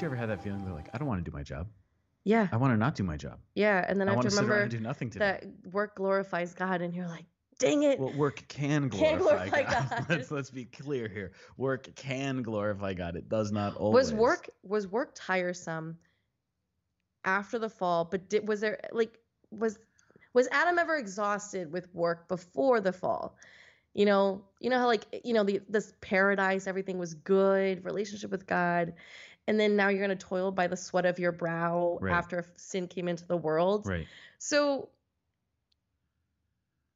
You ever had that feeling that like I don't want to do my job? Yeah. I want to not do my job. Yeah. And then I I have want to remember do nothing today. that work glorifies God, and you're like, dang it. Well, work can glorify, Can glorify God. God. let's let's be clear here. Work can glorify God. It does not always. was work was work tiresome after the fall but did, was there like was was adam ever exhausted with work before the fall you know you know how like you know the this paradise everything was good relationship with god and then now you're going to toil by the sweat of your brow Right. after sin came into the world Right. so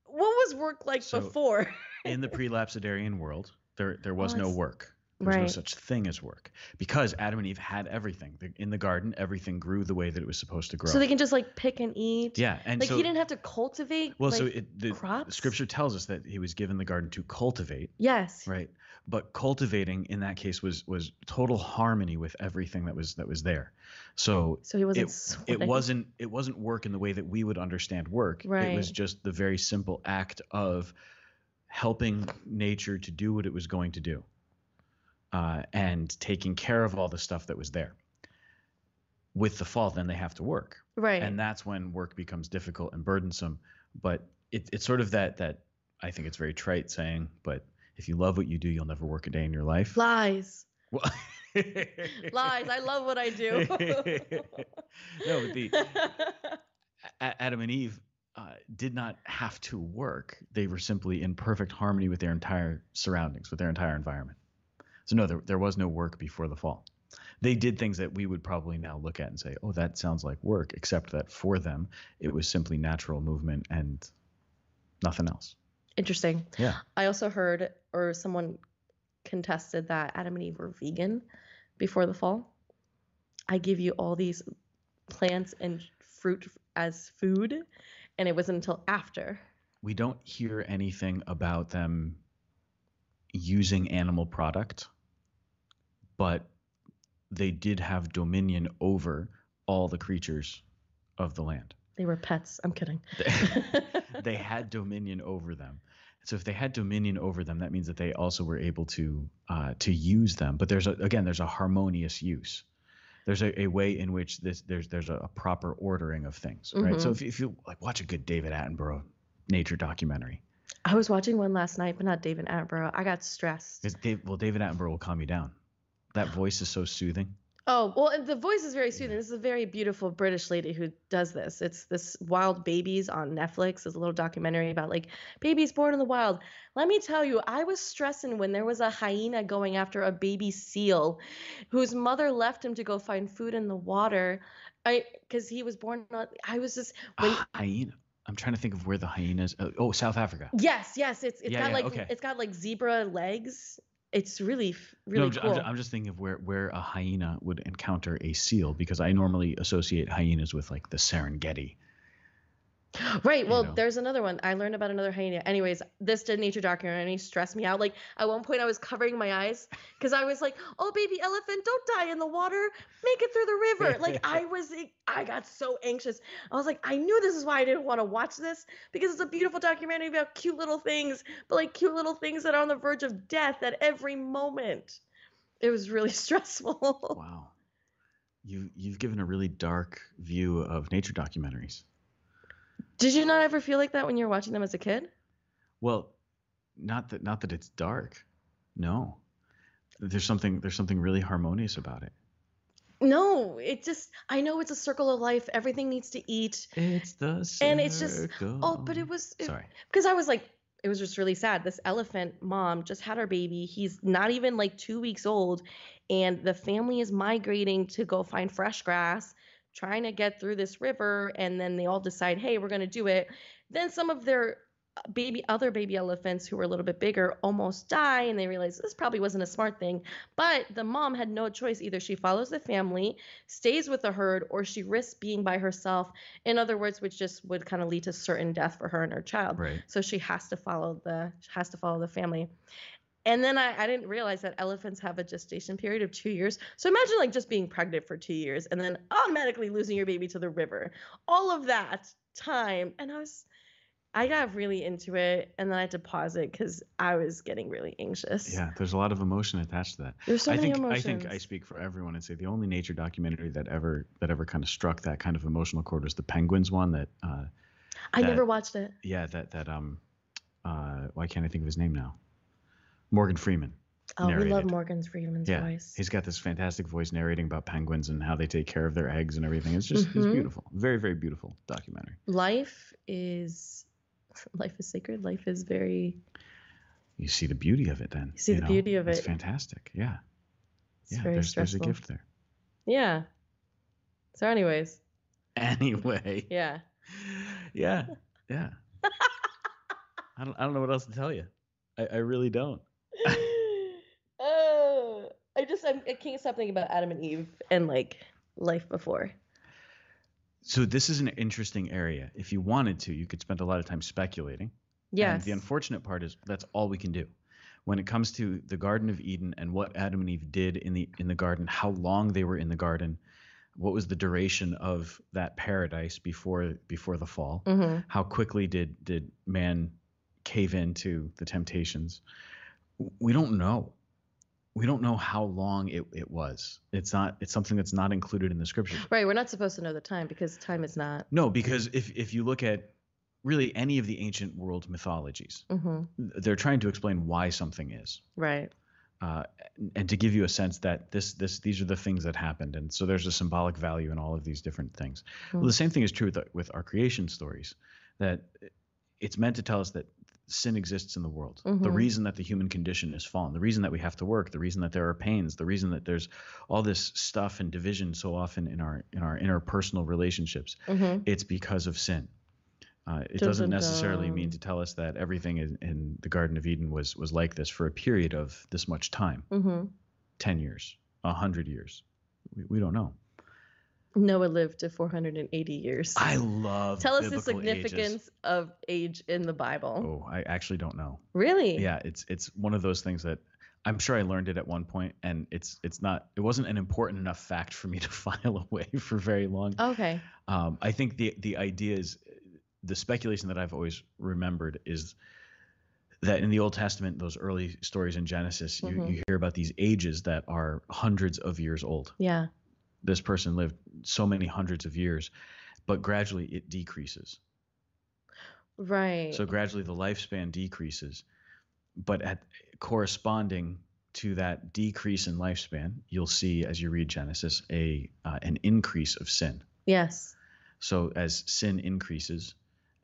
what was work like So, before In the pre-lapsarian world, there there was Oh, no work. There was no such thing as work because Adam and Eve had everything in the garden. Everything grew the way that it was supposed to grow. so they can just like pick and eat yeah, and like so he didn't have to cultivate well, like, so it, the crops? scripture tells us that he was given the garden to cultivate, yes right? But cultivating in that case was was total harmony with everything that was that was there. So so he wasn't it, it wasn't it wasn't work in the way that we would understand work. Right. It was just the very simple act of helping nature to do what it was going to do, uh, and taking care of all the stuff that was there. With the fall, then they have to work, right and that's when work becomes difficult and burdensome. But it, it's sort of that that I think it's very trite saying, but if you love what you do, you'll never work a day in your life. lies Well- lies i love what i do no, but the Adam and Eve uh, did not have to work. They were simply in perfect harmony with their entire surroundings, with their entire environment. So no, there, there was no work before the fall. They did things that we would probably now look at and say, "Oh, that sounds like work," except that for them, it was simply natural movement and nothing else. interesting Yeah. i also heard or someone contested that adam and eve were vegan before the fall i give you all these plants and fruit as food and it wasn't until after we don't hear anything about them using animal product, but they did have dominion over all the creatures of the land. they were pets i'm kidding they had dominion over them. So if they had dominion over them, that means that they also were able to uh, to use them. But there's a, again, there's a harmonious use. There's a, a way in which this there's there's a, proper ordering of things, right? So Mhm. if, if you like watch a good David Attenborough nature documentary, i was watching one last night but not david attenborough i got stressed Dave, well, David Attenborough will calm you down. That voice is so soothing. Oh, well, and the voice is very soothing. This is a very beautiful British lady who does this. It's this Wild Babies on Netflix. It's a little documentary about like babies born in the wild. Let me tell you, I was stressing when there was a hyena going after a baby seal whose mother left him to go find food in the water. I because he was born on I was just when Ah, hyena. I'm trying to think of where the hyenas. Oh, oh South Africa. Yes, yes, it's it's Yeah, got yeah, like okay. it's got like zebra legs. It's really really no, I'm, ju- I'm cool. ju- I'm just thinking of where where a hyena would encounter a seal because I normally associate hyenas with like the Serengeti. Right. you Well, know. there's another one. I learned about another hyena. Anyways, this did nature documentary stressed me out. Like at one point, I was covering my eyes because I was like, "Oh, baby elephant, don't die in the water. Make it through the river." Like I was, I got so anxious. I was like, I knew this is why I didn't want to watch this because it's a beautiful documentary about cute little things, but like cute little things that are on the verge of death at every moment. It was really stressful. Wow, you you've given a really dark view of nature documentaries. Did you not ever feel like that when you were watching them as a kid? Well, not that not that it's dark. No, there's something there's something really harmonious about it. No, it just I know it's a circle of life. Everything needs to eat. It's the circle. And it's just- Oh, but it was it, sorry. because I was like, it was just really sad. This elephant mom just had her baby. He's not even like two weeks old, and the family is migrating to go find fresh grass, trying to get through this river. And then they all decide, hey, we're gonna do it. Then some of their uh, baby other baby elephants who were a little bit bigger almost die and they realize this probably wasn't a smart thing but the mom had no choice either she follows the family stays with the herd or she risks being by herself in other words which just would kind of lead to certain death for her and her child Right. so she has to follow the has to follow the family and then I, I didn't realize that elephants have a gestation period of two years so imagine like just being pregnant for two years and then automatically losing your baby to the river all of that time and i was I got really into it and then I had to pause it because I was getting really anxious. Yeah, there's a lot of emotion attached to that. There's so I many think emotions. I think I speak for everyone and say the only nature documentary that ever that ever kind of struck that kind of emotional chord was the Penguins one that uh I that- never watched it. yeah that that um uh why can't I think of his name now? Morgan Freeman. Oh, we love. Morgan Freeman's Yeah, voice. He's got this fantastic voice narrating about penguins and how they take care of their eggs and everything. It's just it's Mhm. beautiful. Very very beautiful documentary. Life is life is sacred. Life is very You see the beauty of it then. You see the know? beauty of it. It's fantastic. Yeah. it's yeah, very there's there's a stressful. gift there. Yeah. So anyways, Anyway. yeah. Yeah. Yeah. I don't I don't know what else to tell you. I, I really don't. I just I'm, I can't stop thinking about Adam and Eve and like life before. So this is an interesting area. If you wanted to, you could spend a lot of time speculating. And Yes. the unfortunate part is that's all we can do. When it comes to the Garden of Eden and what Adam and Eve did in the in the garden, how long they were in the garden, what was the duration of that paradise before before the fall? hmm How quickly did did man cave into the temptations? We don't know. We don't know how long it, it was. It's not it's something that's not included in the scripture. Right. We're not supposed to know the time because time is not. No, because if if you look at really any of the ancient world mythologies, hmm they're trying to explain why something is, Right. uh, and to give you a sense that this this these are the things that happened, and so there's a symbolic value in all of these different things. Well, Hmm. the same thing is true with with our creation stories, that it's meant to tell us that sin exists in the world. The Mhm. reason that the human condition is fallen, the reason that we have to work, the reason that there are pains, the reason that there's all this stuff and division so often in our in our interpersonal relationships, hmm it's because of sin. Uh, it Dun, doesn't necessarily dun. mean to tell us that everything in, in the Garden of Eden was was like this for a period of this much time, hmm ten years, a hundred years. We, we don't know. Noah lived to 480 years. I love. Tell us the biblical ages. significance of age in the Bible. Oh, I actually don't know. Really? Yeah, it's it's one of those things that I'm sure I learned it at one point, and it's it's not it wasn't an important enough fact for me to file away for very long. Okay. Um, I think the the idea is the speculation that I've always remembered is that in the Old Testament, those early stories in Genesis, you, Mhm. you hear about these ages that are hundreds of years old. Yeah. This person lived so many hundreds of years, but gradually it decreases. Right. So gradually the lifespan decreases, but at corresponding to that decrease in lifespan, you'll see as you read Genesis a uh, an increase of sin. yes. So as sin increases,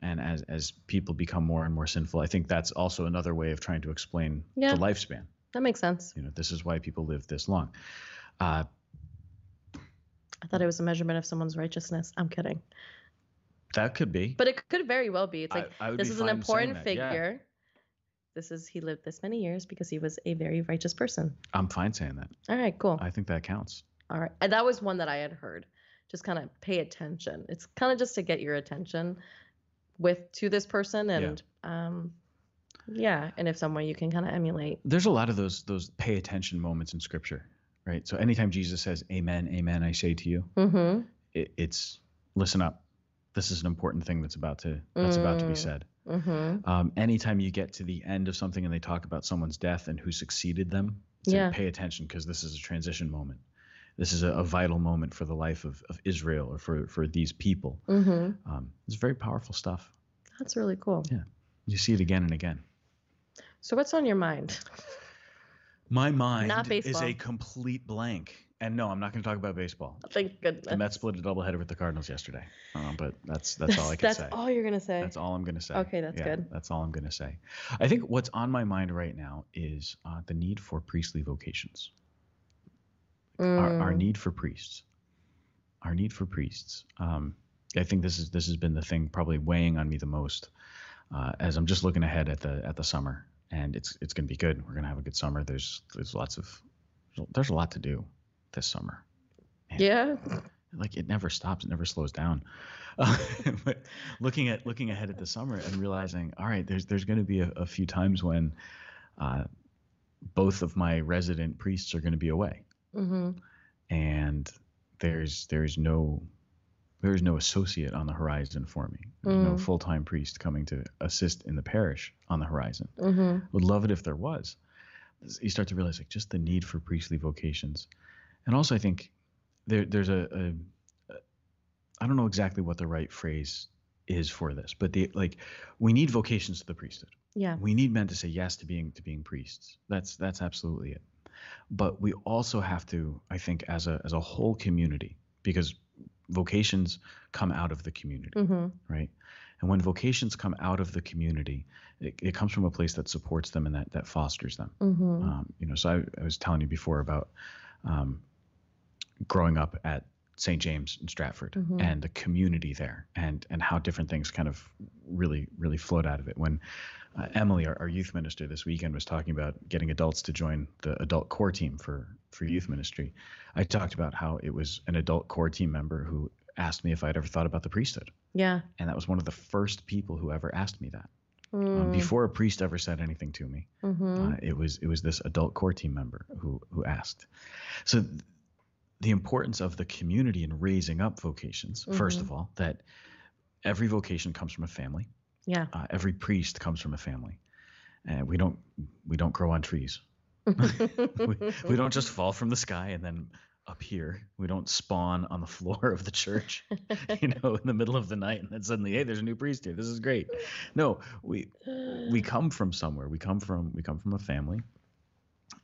and as as people become more and more sinful, I think that's also another way of trying to explain Yeah. the lifespan. That makes sense. You know, this is why people live this long. Uh, I thought it was a measurement of someone's righteousness. I'm kidding. that could be. But it could very well be. It's like I, I this is an important that, yeah. figure. This is he lived this many years because he was a very righteous person. I'm fine saying that. All right, cool. I think that counts. All right. And that was one that I had heard. Just kind of pay attention. It's kind of just to get your attention with to this person and um yeah, and if some way you can kind of emulate. There's a lot of those those pay attention moments in Scripture, right? So anytime Jesus says, "Amen, Amen," I say to you, Mhm. it, it's listen up. This is an important thing that's about to that's about to be Mm. said. Mhm. Um, anytime you get to the end of something and they talk about someone's death and who succeeded them, Yeah. pay attention because this is a transition moment. This is a, a vital moment for the life of, of Israel or for, for these people. Mhm. Um, it's very powerful stuff. That's really cool. Yeah. You see it again and again. So what's on your mind? My mind is a complete blank. And no, I'm not going to talk about baseball. Thank goodness. The Mets split a doubleheader with the Cardinals yesterday. Uh, but that's that's all I can that's say. all you're gonna say. That's all I'm going to say. Okay, that's Yeah, good. That's all I'm going to say. I think what's on my mind right now is uh, the need for priestly vocations. Our, our Mm. need for priests. Our need for priests. Um, I think this is this has been the thing probably weighing on me the most uh, as I'm just looking ahead at the at the summer, and it's it's going to be good. We're going to have a good summer. There's there's lots of there's a lot to do this summer. Man, Yeah. like it never stops it never slows down uh, but looking at looking ahead at the summer and realizing all right there's there's going to be a, a few times when uh, both of my resident priests are going to be away Mhm. and there's there's no there's no associate on the horizon for me. There's no Mm. full time priest coming to assist in the parish on the horizon. Mm-hmm. Would love it if there was. You start to realize like just the need for priestly vocations, and also I think there there's a, a, a I don't know exactly what the right phrase is for this, but the like we need vocations to the priesthood. Yeah. We need men to say yes to being to being priests. That's that's absolutely it. But we also have to, I think, as a as a whole community, because vocations come out of the community, Mm-hmm. right? And when vocations come out of the community, it, it comes from a place that supports them and that that fosters them. Mm-hmm. Um, you know, so I, I was telling you before about um, growing up at St. James in Stratford Mhm. and the community there, and and how different things kind of really really flowed out of it. When uh, Emily, our, our youth minister, this weekend was talking about getting adults to join the adult core team for for youth ministry, I talked about how it was an adult core team member who asked me if I'd ever thought about the priesthood, Yeah. and that was one of the first people who ever asked me that. Um, Mm. before a priest ever said anything to me, Mm-hmm. uh, it was it was this adult core team member who who asked. So th- the importance of the community in raising up vocations. First Mhm. of all, that every vocation comes from a family. yeah. Uh, every priest comes from a family, and we don't we don't grow on trees. We, we don't just fall from the sky and then appear. We don't spawn on the floor of the church, you know, in the middle of the night, and then suddenly, hey, there's a new priest here. This is great. No, we we come from somewhere we come from we come from a family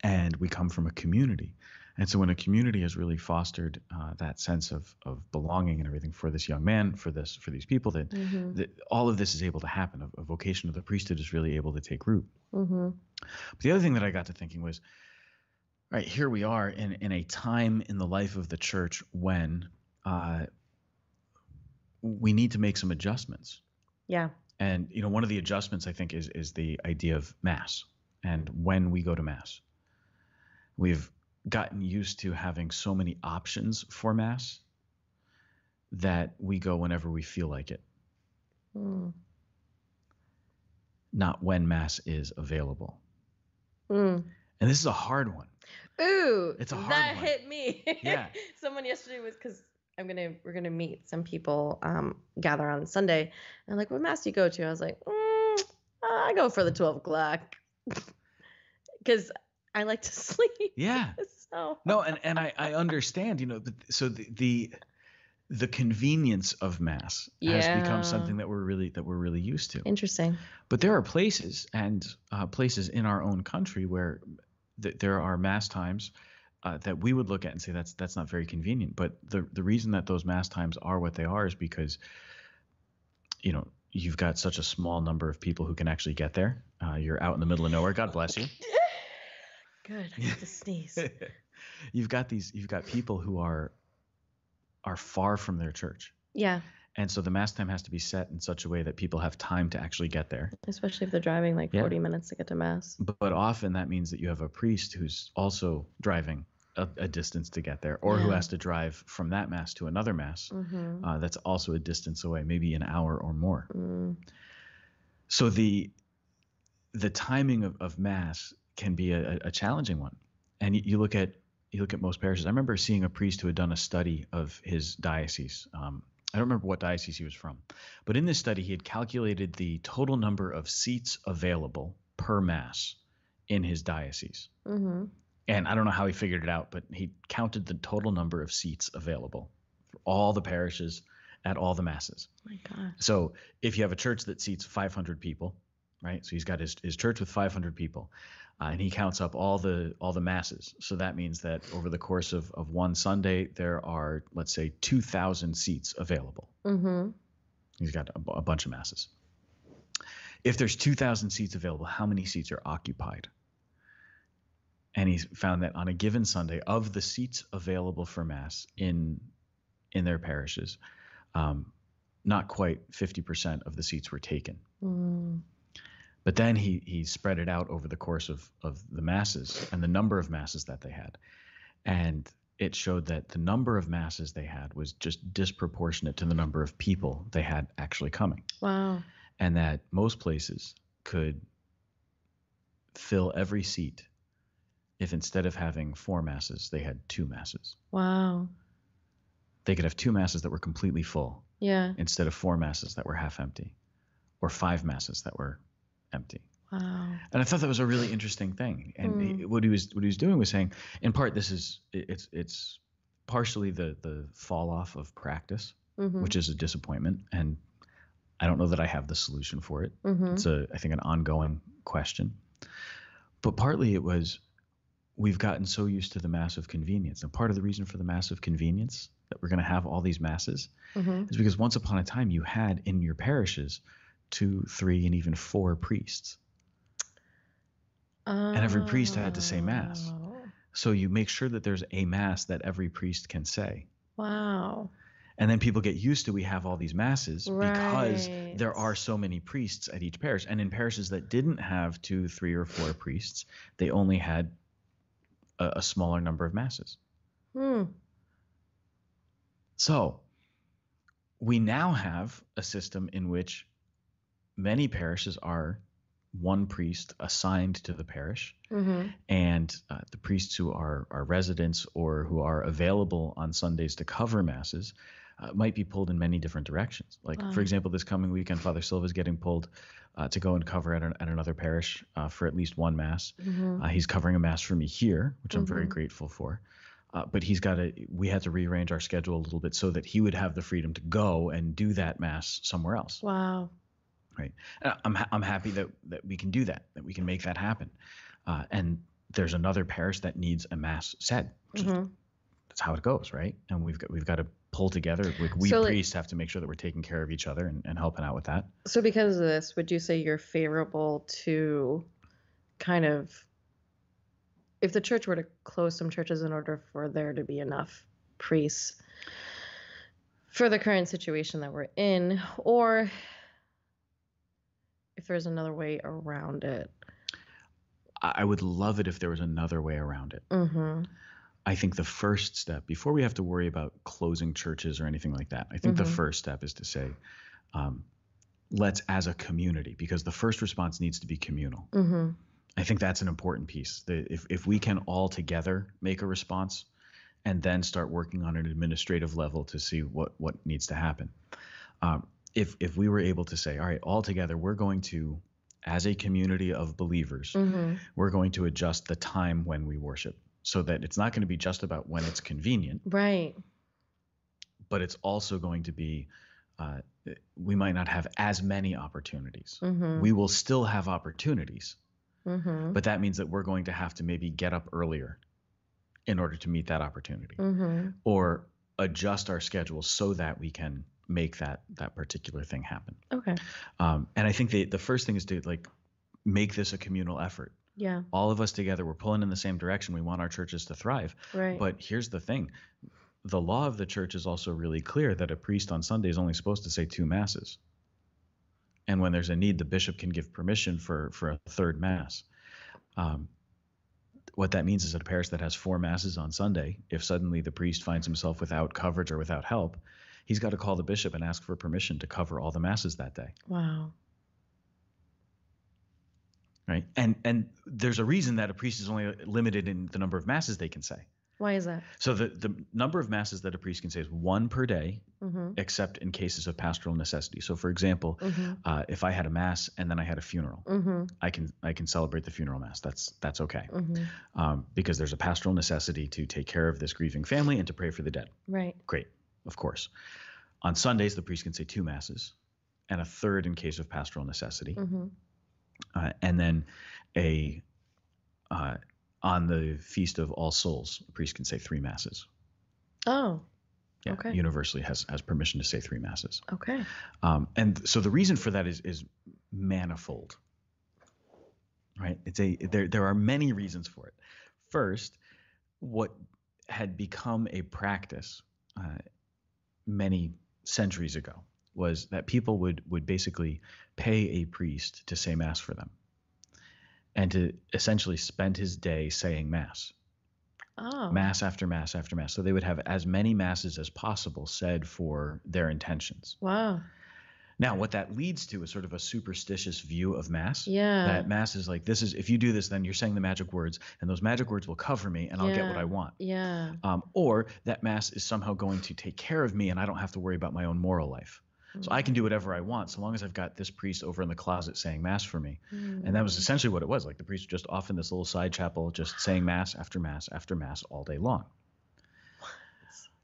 and we come from a community and so when a community has really fostered uh, that sense of of belonging and everything for this young man for this for these people that, Mm-hmm. that all of this is able to happen a, a vocation of the priesthood is really able to take root Mm-hmm. but the other thing that i got to thinking was right here we are in in a time in the life of the church when uh, we need to make some adjustments Yeah. and you know, one of the adjustments I think is is the idea of mass and when we go to mass. We've gotten used to having so many options for mass that we go whenever we feel like it, Mm. not when mass is available. Mm. And this is a hard one. Ooh, It's a hard that one. hit me. Yeah. Someone yesterday was because I'm gonna we're gonna meet some people um gather on Sunday. And I'm like, what mass do you go to? I was like, mm, I go for the 12 o'clock because I like to sleep. Yeah. So No, and and I I understand, you know, but so the the the convenience of mass has become something that we're really that we're really used to. interesting. But there are places and uh, places in our own country where th- there are mass times uh, that we would look at and say that's that's not very convenient. But the the reason that those mass times are what they are is because you know you've got such a small number of people who can actually get there. Uh, you're out in the middle of nowhere. God bless you. Good. I have to sneeze. you've got these you've got people who are are far from their church. Yeah, And so the mass time has to be set in such a way that people have time to actually get there. especially if they're driving like Yeah. 40 minutes to get to mass. But, but often that means that you have a priest who's also driving a, a distance to get there, or who has to drive from that mass to another mass Mm-hmm. uh, that's also a distance away, maybe an hour or more. Mm. So the the timing of, of mass can be a, a challenging one. And you, you look at you look at most parishes. I remember seeing a priest who had done a study of his diocese. Um, I don't remember what diocese he was from, but in this study he had calculated the total number of seats available per mass in his diocese. Mm-hmm. And I don't know how he figured it out, but he counted the total number of seats available for all the parishes at all the masses. Oh my God. So if you have a church that seats 500 people, right? So he's got his, his church with 500 people, uh, and he counts up all the all the masses. So that means that over the course of, of one Sunday, there are let's say 2,000 seats available. Mm-hmm. He's got a, a bunch of masses. If there's 2,000 seats available, how many seats are occupied? And he found that on a given Sunday, of the seats available for mass in in their parishes, um, not quite 50% of the seats were taken. Mm. But then he he spread it out over the course of of the masses and the number of masses that they had, and it showed that the number of masses they had was just disproportionate to the number of people they had actually coming, Wow. and that most places could fill every seat if instead of having four masses they had two masses. Wow. they could have two masses that were completely full Yeah. instead of four masses that were half empty, or five masses that were empty. Wow. And I thought that was a really interesting thing. And Hmm. he- what he was what he was doing was saying, in part, this is it's it's partially the the fall off of practice, Mm-hmm. which is a disappointment, and I don't know that I have the solution for it. mm-hmm. It's a I think an ongoing question, but partly it was we've gotten so used to the massive convenience, and part of the reason for the massive convenience that we're going to have all these masses mm-hmm. is because once upon a time you had in your parishes two, three, and even four priests. And every priest had to say mass. Oh, So you make sure that there's a mass that every priest can say. Wow. And then people get used to we have all these masses because there are so many priests at each parish. And in parishes that didn't have two, three, or four priests, they only had a, a smaller number of masses. Hmm. So we now have a system in which many parishes are one priest assigned to the parish Mm-hmm. and uh, the priests who are, are residents or who are available on Sundays to cover masses uh, might be pulled in many different directions. Like, Wow. for example, this coming weekend, Father Silva is getting pulled uh, to go and cover at, an, at another parish uh, for at least one mass. Mm-hmm. Uh, he's covering a mass for me here, which I'm very Mhm. grateful for. Uh, but he's got to. We had to rearrange our schedule a little bit so that he would have the freedom to go and do that mass somewhere else. Wow. And I'm ha- I'm happy that that we can do that, that we can make that happen. Uh, and there's another parish that needs a mass said. which is- hmm That's how it goes, right? And we've got we've got to pull together. Like we So, like- priests have to make sure that we're taking care of each other and, and helping out with that. So, because of this, would you say you're favorable to kind of if the church were to close some churches in order for there to be enough priests for the current situation that we're in, or if there's another way around it? I, would love it if there was another way around it. Mm-hmm. I think the first step, before we have to worry about closing churches or anything like that, I think the Mhm. first step is to say, um, let's as a community, because the first response needs to be communal. Mm-hmm. I think that's an important piece. That if, if we can all together make a response and then start working on an administrative level to see what, what needs to happen. Um, if, if we were able to say, all right, all together, we're going to, as a community of believers, Mm-hmm. we're going to adjust the time when we worship so that it's not going to be just about when it's convenient, Right. but it's also going to be, uh, we might not have as many opportunities. Mm-hmm. We will still have opportunities, mm-hmm. but that means that we're going to have to maybe get up earlier in order to meet that opportunity Mm-hmm. or adjust our schedule so that we can make that that particular thing happen. Okay. um, and i think the, the first thing is to like make this a communal effort. Yeah. all of us together we're pulling in the same direction. We want our churches to thrive. Right. but here's the thing. The law of the church is also really clear that a priest on sunday is only supposed to say two masses. And when there's a need the bishop can give permission for for a third mass. Um, what that means is that a parish that has four masses on sunday if suddenly the priest finds himself without coverage or without help he's got to call the bishop and ask for permission to cover all the masses that day wow. right and and there's a reason that a priest is only limited in the number of masses they can say Why is that? so the the number of masses that a priest can say is one per day Mm-hmm. except in cases of pastoral necessity so for example Mm-hmm. uh, if i had a mass and then i had a funeral Mm-hmm. i can i can celebrate the funeral mass that's that's okay Mm-hmm. um, because there's a pastoral necessity to take care of this grieving family and to pray for the dead Right. great of course on sundays the priest can say two masses and a third in case of pastoral necessity Mm-hmm. uh, and then a uh, on the feast of all souls a priest can say three masses Oh. yeah Okay. universally has has permission to say three masses Okay. um, and so the reason for that is is manifold right it's a there there are many reasons for it first what had become a practice uh, many centuries ago was that people would would basically pay a priest to say mass for them and to essentially spend his day saying mass Oh. mass after mass after mass so they would have as many masses as possible said for their intentions Wow. Now, what that leads to is sort of a superstitious view of mass. Yeah. That mass is like this is if you do this, then you're saying the magic words, and those magic words will cover me, and I'll get what I want. yeah. Um, or that mass is somehow going to take care of me, and I don't have to worry about my own moral life. So I can do whatever I want, so long as I've got this priest over in the closet saying mass for me. And that was Mm. essentially what it was. Like the priest just off in this little side chapel, just saying mass after mass after mass all day long.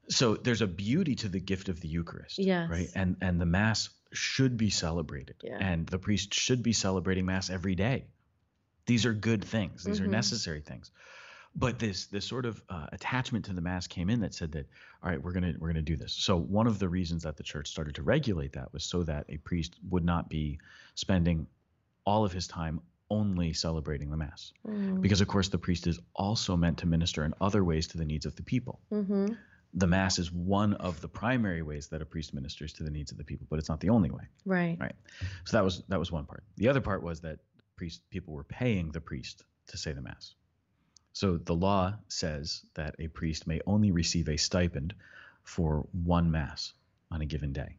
So there's a beauty to the gift of the Eucharist, yes. right? And and the mass should be celebrated, Yeah. and the priest should be celebrating mass every day. These are good things. These are Mhm. necessary things. But this this sort of uh, attachment to the mass came in that said that all right, we're gonna we're gonna do this. So one of the reasons that the church started to regulate that was so that a priest would not be spending all of his time only celebrating the mass Mm. because of course the priest is also meant to minister in other ways to the needs of the people Mhm. The mass is one of the primary ways that a priest ministers to the needs of the people but it's not the only way Right. right so that was that was one part the other part was that priest people were paying the priest to say the mass so the law says that a priest may only receive a stipend for one mass on a given day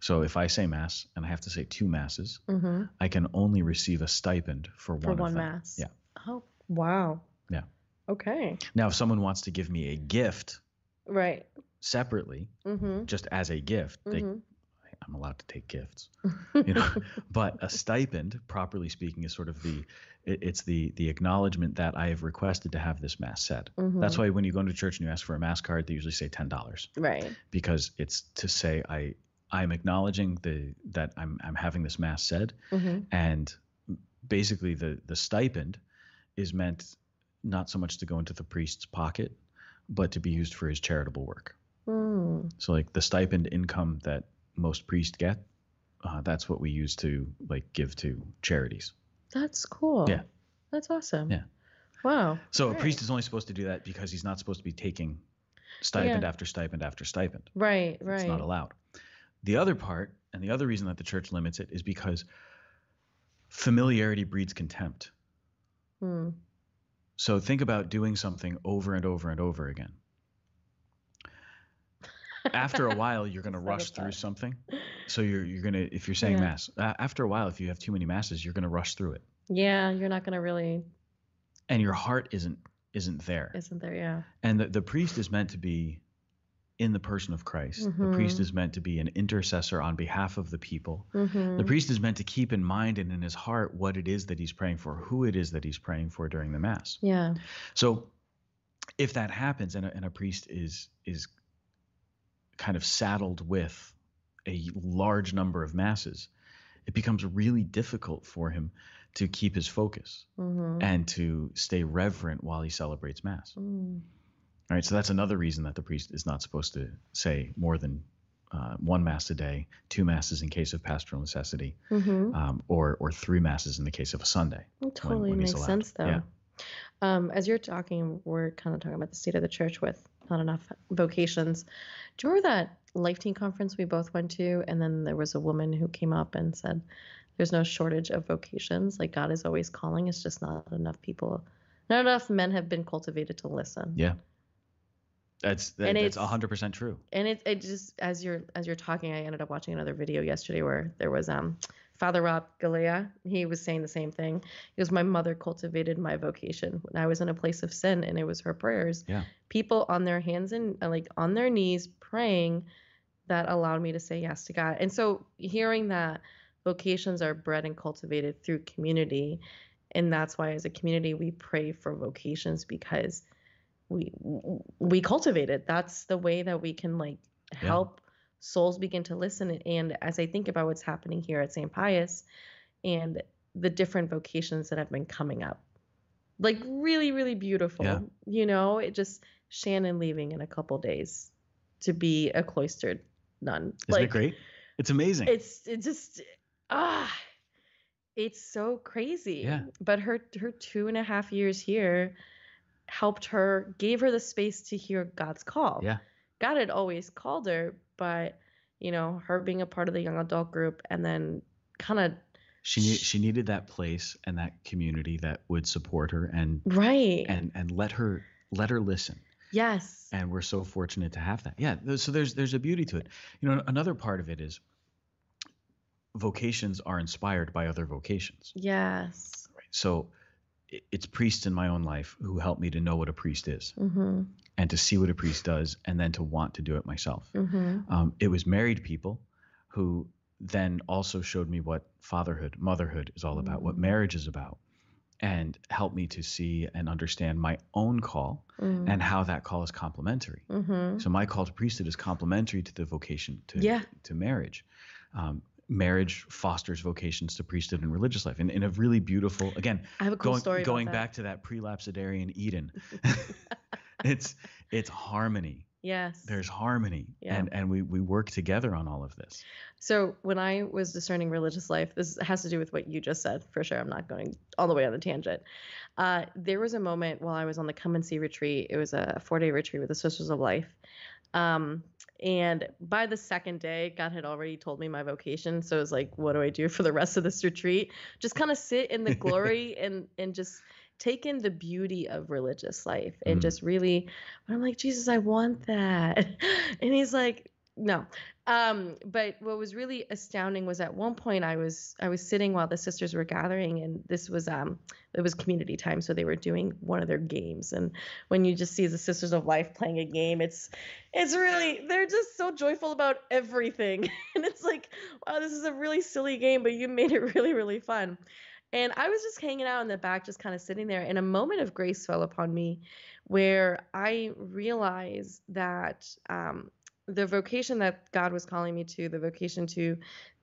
so if i say mass and i have to say two masses hmm i can only receive a stipend for, For one, one of them. mass. yeah Oh, wow. Yeah. Okay. now if someone wants to give me a gift Right. separately Mm-hmm. just as a gift they Mhm. I'm allowed to take gifts, you know. but a stipend, properly speaking, is sort of the it, it's the the acknowledgement that I have requested to have this mass said. That's Mhm. why when you go into church and you ask for a mass card, they usually say ten dollars Right. because it's to say I I'm acknowledging the that I'm I'm having this mass said, hmm and basically the the stipend is meant not so much to go into the priest's pocket, but to be used for his charitable work. Mm. So like the stipend income that most priests get, uh, that's what we use to like give to charities. That's cool. Yeah. That's awesome. Yeah. Wow. So a priest is only supposed to do that because he's not supposed to be taking stipend Yeah. after stipend after stipend. Right. Right. It's not allowed. The other part, and the other reason that the church limits it is because familiarity breeds contempt. Mm. So think about doing something over and over and over again. After a while, you're going to rush through something. So you're you're going to if you're saying Yeah. mass, uh, after a while, if you have too many masses, you're going to rush through it, Yeah, you're not gonna really, and your heart isn't isn't there. isn't there? Yeah. And the, the priest is meant to be in the person of Christ. The priest is meant to be an intercessor on behalf of the people. Mm-hmm. The priest is meant to keep in mind and in his heart what it is that he's praying for, who it is that he's praying for during the mass. Yeah. So if that happens and a, and a priest is is kind of saddled with a large number of masses, it becomes really difficult for him to keep his focus Mm-hmm. and to stay reverent while he celebrates mass. Mm. All right, so that's another reason that the priest is not supposed to say more than uh, one mass a day, two masses in case of pastoral necessity, Mm-hmm. um, or or three masses in the case of a Sunday. It totally when he's makes sense though. Yeah. Um, as you're talking, we're kind of talking about the state of the church with not enough vocations. Do you remember that Life Teen conference we both went to? And then there was a woman who came up and said, There's no shortage of vocations. Like God is always calling. It's just not enough people, not enough men have been cultivated to listen. Yeah. That's that, And that's hundred percent true. and it, it just as you're as you're talking i ended up watching another video yesterday where there was um father rob galea he was saying the same thing he goes my mother cultivated my vocation when i was in a place of sin and it was her prayers Yeah. people on their hands and uh, like on their knees praying that allowed me to say yes to god and so hearing that vocations are bred and cultivated through community and that's why as a community we pray for vocations because we we cultivate it that's the way that we can like Yeah. help souls begin to listen and as i think about what's happening here at st pius and the different vocations that have been coming up like really really beautiful Yeah. you know it just shannon leaving in a couple days to be a cloistered nun Isn't it great? It's amazing. it's it just ah it's so crazy Yeah. but her her two and a half years here helped her gave her the space to hear god's call yeah. god had always called her but you know her being a part of the young adult group and then kind of She need, she needed that place and that community that would support her and right and and let her let her listen. yes And we're so fortunate to have that. Yeah. So there's there's a beauty to it. You know, another part of it is vocations are inspired by other vocations. Yes. Right. So it's priests in my own life who help me to know what a priest is Mm-hmm. and to see what a priest does and then to want to do it myself. Mm-hmm. Um, it was married people who then also showed me what fatherhood, motherhood is all about, what Mm. marriage is about, and helped me to see and understand my own call Mm. and how that call is complementary. Mm-hmm. So my call to priesthood is complementary to the vocation to Yeah. to marriage. Um, marriage fosters vocations to priesthood and religious life, in, in a really beautiful. Again, I have a cool going story. going back to that pre-lapsarian Eden, it's it's harmony. Yes. There's harmony, Yeah. and and we we work together on all of this. So when I was discerning religious life, this has to do with what you just said for sure. I'm not going all the way on the tangent. Uh, there was a moment while I was on the come and see retreat. It was a four day retreat with the Sisters of Life. Um, and by the second day, God had already told me my vocation. So it was like, what do I do for the rest of this retreat? Just kind of sit in the glory and and just take in the beauty of religious life and Mm. just really. I'm like, Jesus, I want that. And he's like, no. Um, but what was really astounding was at one point I was I was sitting while the sisters were gathering, and this was um it was community time, so they were doing one of their games. And when you just see the Sisters of Life playing a game, it's it's really they're just so joyful about everything, and it's like wow, this is a really silly game, but you made it really really fun. And I was just hanging out in the back, just kind of sitting there, and a moment of grace fell upon me where I realized that um, the vocation that God was calling me to, the vocation to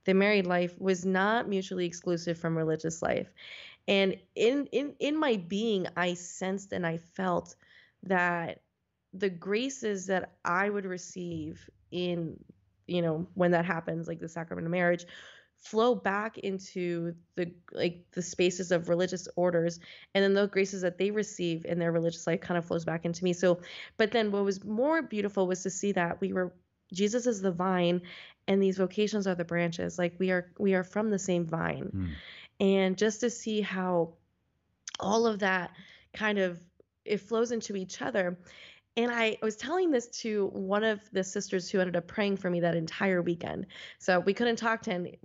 the married life, was not mutually exclusive from religious life. And in in in my being, I sensed and I felt that the graces that I would receive in, you know, when that happens, like the sacrament of marriage, flow back into the like the spaces of religious orders and then the graces that they receive in their religious life kind of flows back into me. So but then what was more beautiful was to see that we were jesus is the vine and these vocations are the branches. Like we are we are from the same vine. Mm. and just to see how all of that kind of it flows into each other and I was telling this to one of the sisters who ended up praying for me that entire weekend. So we couldn't talk to any,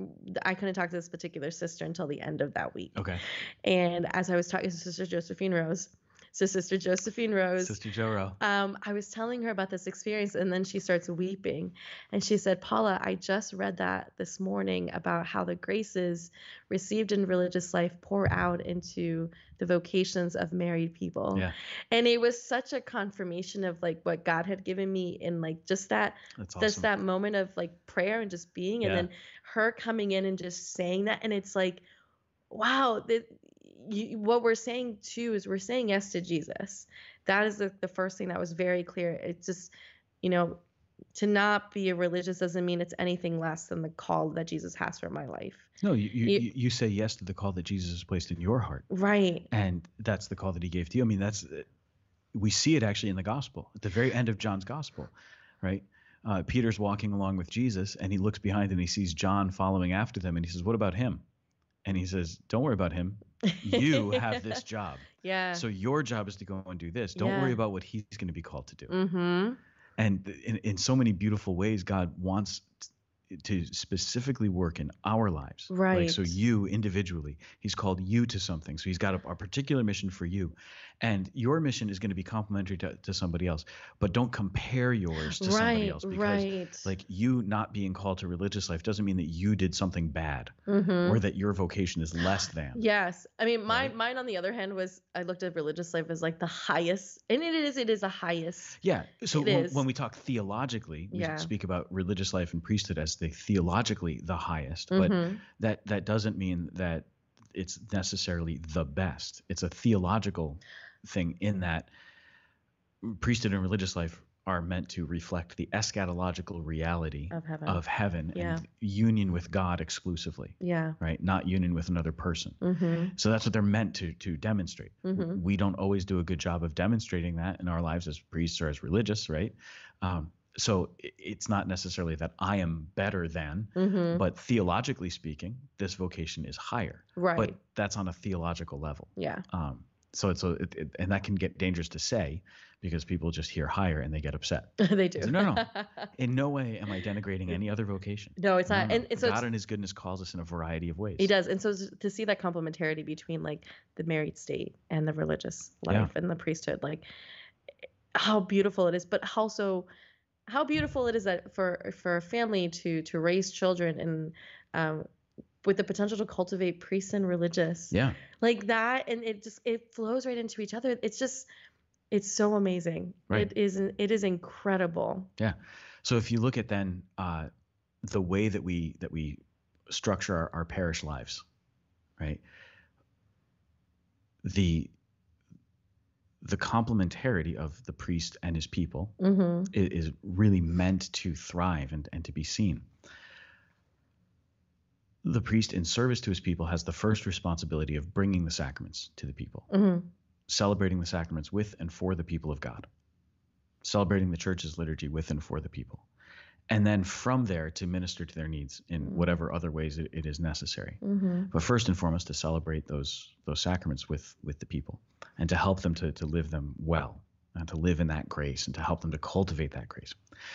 I couldn't talk to this particular sister until the end of that week. Okay, And as I was talking to Sister Josephine Rose, so Sister Josephine Rose, Sister Joro. um, I was telling her about this experience, and then she starts weeping. And she said, Paula, I just read that this morning about how the graces received in religious life pour out into the vocations of married people. Yeah. And it was such a confirmation of like what God had given me in like just that That's just that moment of like prayer and just being and Yeah. then her coming in and just saying that and it's like wow that you, what we're saying too is we're saying yes to jesus that is the, the first thing that was very clear it's just you know to not be a religious doesn't mean it's anything less than the call that jesus has for my life No, you, you, You- you, say yes to the call that Jesus has placed in your heart. right And that's the call that he gave to you. I mean, that's, we see it actually in the gospel, at the very end of John's gospel, right? Uh, Peter's walking along with Jesus and he looks behind and he sees John following after them and he says, What about him? And he says, Don't worry about him. You have this job. yeah So your job is to go and do this. Don't worry about what he's going to be called to do. mm-hmm And in, in so many beautiful ways, God wants to specifically work in our lives. Right. Like, so you individually, he's called you to something. So he's got a, a particular mission for you. And your mission is going to be complementary to, to somebody else. But don't compare yours to somebody else because right like you not being called to religious life doesn't mean that you did something bad mm-hmm. or that your vocation is less than. Yes. I mean, mine, Right? mine on the other hand was I looked at religious life as like the highest, and it is, it is the highest. Yeah. So when, when we talk theologically, we Yeah. speak about religious life and priesthood as the theologically the highest. But Mhm. that that doesn't mean that it's necessarily the best. It's a theological thing in that priesthood and religious life are meant to reflect the eschatological reality Of heaven. of heaven Yeah. and union with God exclusively, yeah. right? Not union with another person. Mm-hmm. So that's what they're meant to to demonstrate. Mhm. We don't always do a good job of demonstrating that in our lives as priests or as religious, right? Um, so it's not necessarily that I am better than, Mm-hmm. but theologically speaking, this vocation is higher. Right. But that's on a theological level. yeah. Um, so it's a, it, it, and that can get dangerous to say because people just hear higher and they get upset. they do. So no, no. In no way am I denigrating any other vocation. no, it's No, not. no. And, and so God in His goodness calls us in a variety of ways. He does. And so to see that complementarity between like the married state and the religious Yeah. life and the priesthood, like how beautiful it is, but also how beautiful it is that for for a family to to raise children and um with the potential to cultivate priests and religious Yeah. like that and it just it flows right into each other it's just it's so amazing Right. it is it is incredible Yeah. So if you look at then uh, the way that we that we structure our, our parish lives, right? The the complementarity of the priest and his people mm-hmm. is, really meant to thrive and, and to be seen. The priest, in service to his people, has the first responsibility of bringing the sacraments to the people, Mm-hmm. celebrating the sacraments with and for the people of God, celebrating the church's liturgy with and for the people, and then from there to minister to their needs in Mm. whatever other ways it, it is necessary. Mm-hmm. But first and foremost, to celebrate those those sacraments with with the people, and to help them to to live them well, and to live in that grace, and to help them to cultivate that grace.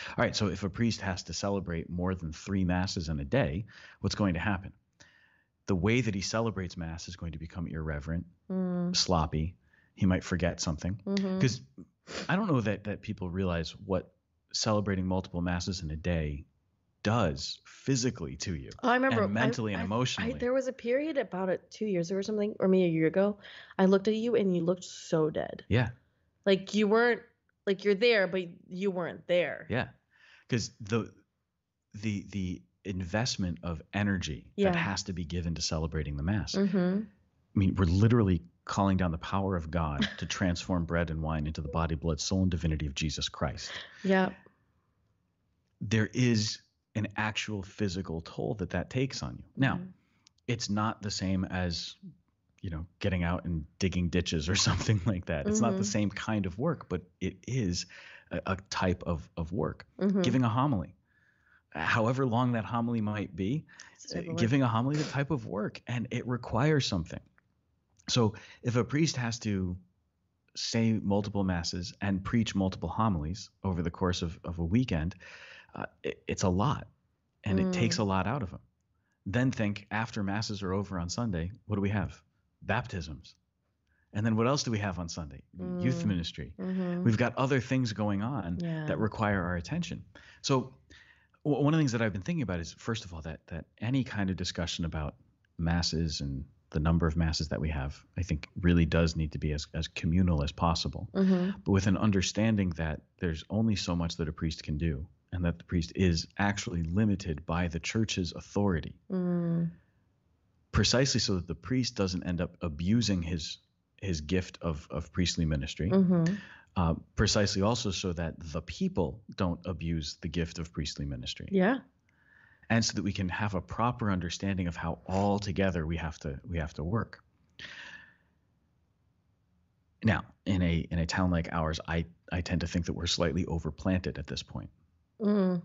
All right. So if a priest has to celebrate more than three masses in a day, what's going to happen? The way that he celebrates mass is going to become irreverent, Mm-hmm. sloppy. He might forget something Mm-hmm. because I don't know that that people realize what celebrating multiple masses in a day does physically to you Oh, I remember and I- mentally and I- emotionally. I, there was a period about it two years ago or something, or maybe a year ago. I looked at you and you looked so dead. yeah. Like you weren't like you're there, but you weren't there. Yeah, because the the the investment of energy Yeah. that has to be given to celebrating the mass. Mm-hmm. I mean, we're literally calling down the power of God to transform bread and wine into the body, blood, soul, and divinity of Jesus Christ. Yeah. There is an actual physical toll that that takes on you. Now, Mhm. it's not the same as you know getting out and digging ditches or something like that. It's not the Mhm. same kind of work, but it is a, a type of of work. Mhm. giving a homily however long that homily might be It's a type of work. giving a homily is a type of work and it requires something so if a priest has to say multiple masses and preach multiple homilies over the course of, of a weekend uh, it, it's a lot and it takes Mm. a lot out of them. then think after masses are over on sunday what do we have baptisms and then what else do we have on sunday youth Mm. ministry Mhm. we've got other things going on yeah. that require our attention. So w- one of the things that I've been thinking about is first of all that that any kind of discussion about masses and the number of masses that we have, I think really does need to be as, as communal as possible, Mhm. but with an understanding that there's only so much that a priest can do and that the priest is actually limited by the church's authority Mm. precisely so that the priest doesn't end up abusing his his gift of, of priestly ministry Mhm. uh, precisely also so that the people don't abuse the gift of priestly ministry Yeah. and so that we can have a proper understanding of how all together we have to we have to work now in a in a town like ours i i tend to think that we're slightly overplanted at this point Mm.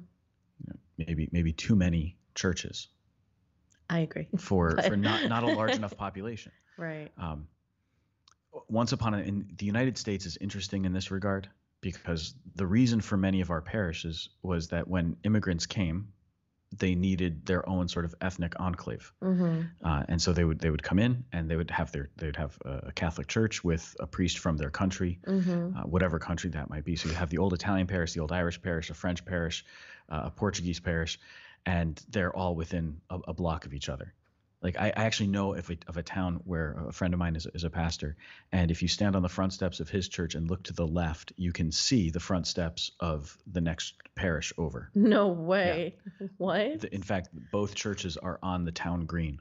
maybe maybe too many churches I agree. for But- for not not a large enough population Right. Um, once upon a, in the United States is interesting in this regard because the reason for many of our parishes was that when immigrants came, they needed their own sort of ethnic enclave, Mm-hmm. uh, and so they would they would come in and they would have their they would have a Catholic church with a priest from their country, Mm-hmm. uh, whatever country that might be. So you have the old Italian parish, the old Irish parish, a French parish, uh, a Portuguese parish, and they're all within a, a block of each other. Like I, I actually know if a, of a town where a friend of mine is, is a pastor, and if you stand on the front steps of his church and look to the left, you can see the front steps of the next parish over. No way. What? The- In fact, both churches are on the town green.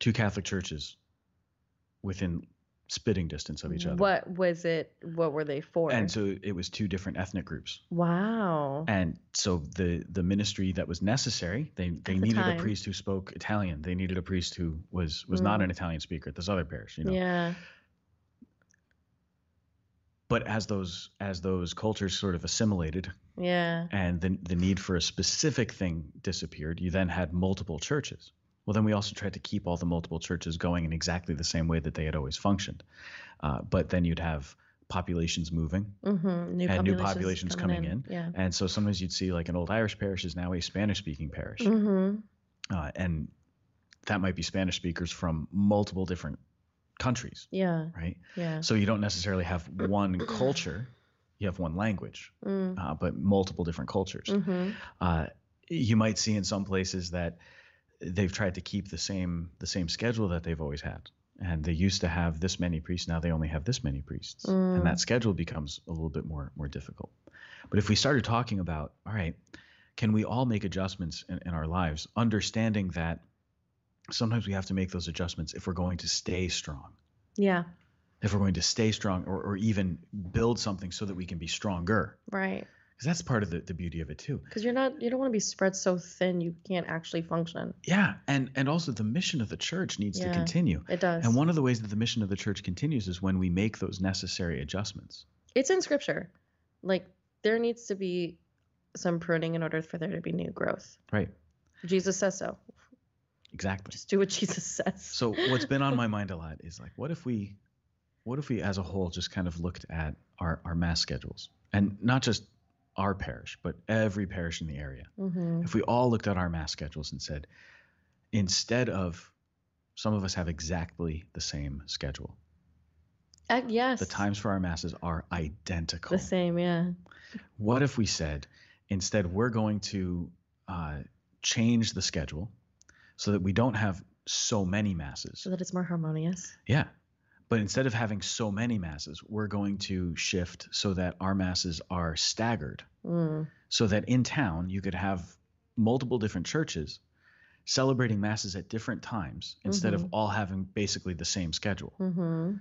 Two Catholic churches within spitting distance of each other. What was it? What were they for? And so it was two different ethnic groups. wow. And so the the ministry that was necessary, they they the needed time. a priest who spoke Italian. They needed a priest who was was not Mm. an Italian speaker at this other parish, you know. Yeah. But as those as those cultures sort of assimilated Yeah. and the the need for a specific thing disappeared, you then had multiple churches. Well, then we also tried to keep all the multiple churches going in exactly the same way that they had always functioned. uh, but then you'd have populations moving, Mm-hmm. New And new populations populations coming in. Yeah. and so sometimes you'd see like an old Irish parish is now a Spanish-speaking parish, Mm-hmm. uh, and that might be Spanish speakers from multiple different countries, Yeah. right? Yeah. So you don't necessarily have one culture, you have one language, Mm. uh, but multiple different cultures. Mm-hmm. Uh, you might see in some places that they've tried to keep the same the same schedule that they've always had, and they used to have this many priests. Now they only have this many priests, Mm. and that schedule becomes a little bit more more difficult. But if we started talking about, all right, can we all make adjustments in, in our lives, understanding that sometimes we have to make those adjustments if we're going to stay strong Yeah. if we're going to stay strong or, or even build something so that we can be stronger Right. Because that's part of the, the beauty of it too Because you're not. You don't want to be spread so thin you can't actually function. yeah and and also the mission of the church needs to continue It does. and one of the ways that the mission of the church continues is when we make those necessary adjustments it's in scripture. Like there needs to be some pruning in order for there to be new growth. right Jesus says so. exactly Just do what Jesus says. so what's been on my mind a lot is like what if we what if we as a whole just kind of looked at our our mass schedules and not just our parish but every parish in the area Mm-hmm. if we all looked at our mass schedules and said, instead of some of us have exactly the same schedule, Uh, yes. the times for our masses are identical. The same. Yeah. What if we said, instead, we're going to uh, change the schedule so that we don't have so many masses? So that it's more harmonious. Yeah. But instead of having so many masses, we're going to shift so that our masses are staggered Mm. so that in town you could have multiple different churches celebrating masses at different times instead of Mhm. all having basically the same schedule. Mm-hmm.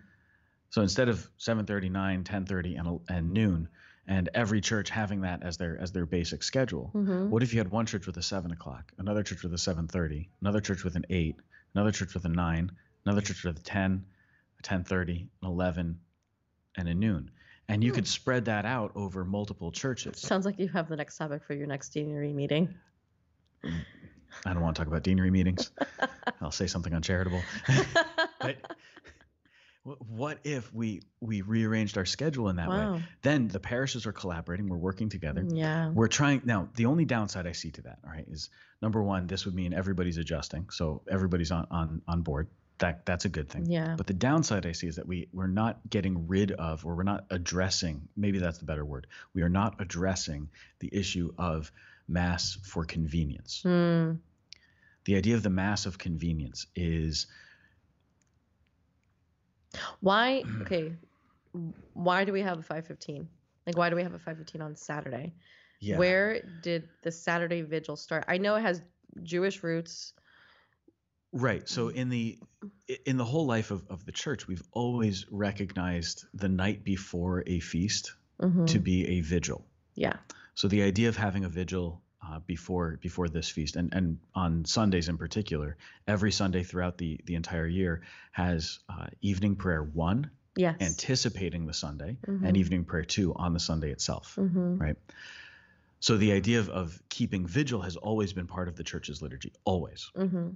So instead of 7:30, 9, 10:30 and and noon and every church having that as their as their basic schedule. Mm-hmm. What if you had one church with a 7 o'clock, another church with a 7:30, another church with an 8, another church with a 9, another church with a 10, a 10:30, an 11 and a noon. And you Hmm. could spread that out over multiple churches. Sounds like you have the next topic for your next deanery meeting. I don't want to talk about deanery meetings. I'll say something uncharitable. but what if we we rearranged our schedule in that way? Then the parishes are collaborating. We're working together. Yeah. We're trying now. The only downside I see to that, all right, is number one, this would mean everybody's adjusting, so everybody's on on on board. That that's a good thing. Yeah. But the downside I see is that we we're not getting rid of, or we're not addressing. Maybe that's the better word. We are not addressing the issue of mass for convenience. Hmm. The idea of the mass of convenience is Why? Okay. Why do we have a 515? Like, why do we have a 515 on Saturday? yeah. Where did the Saturday vigil start? I know it has Jewish roots. Right. So in the in the whole life of, of the church, we've always recognized the night before a feast Mhm. to be a vigil. Yeah. So the idea of having a vigil uh, before before this feast, and and on Sundays in particular, every Sunday throughout the the entire year has uh, evening prayer one, Yes. anticipating the Sunday, Mhm. and evening prayer two on the Sunday itself. Mhm. Right. So the idea of, of keeping vigil has always been part of the church's liturgy, always. Mhm.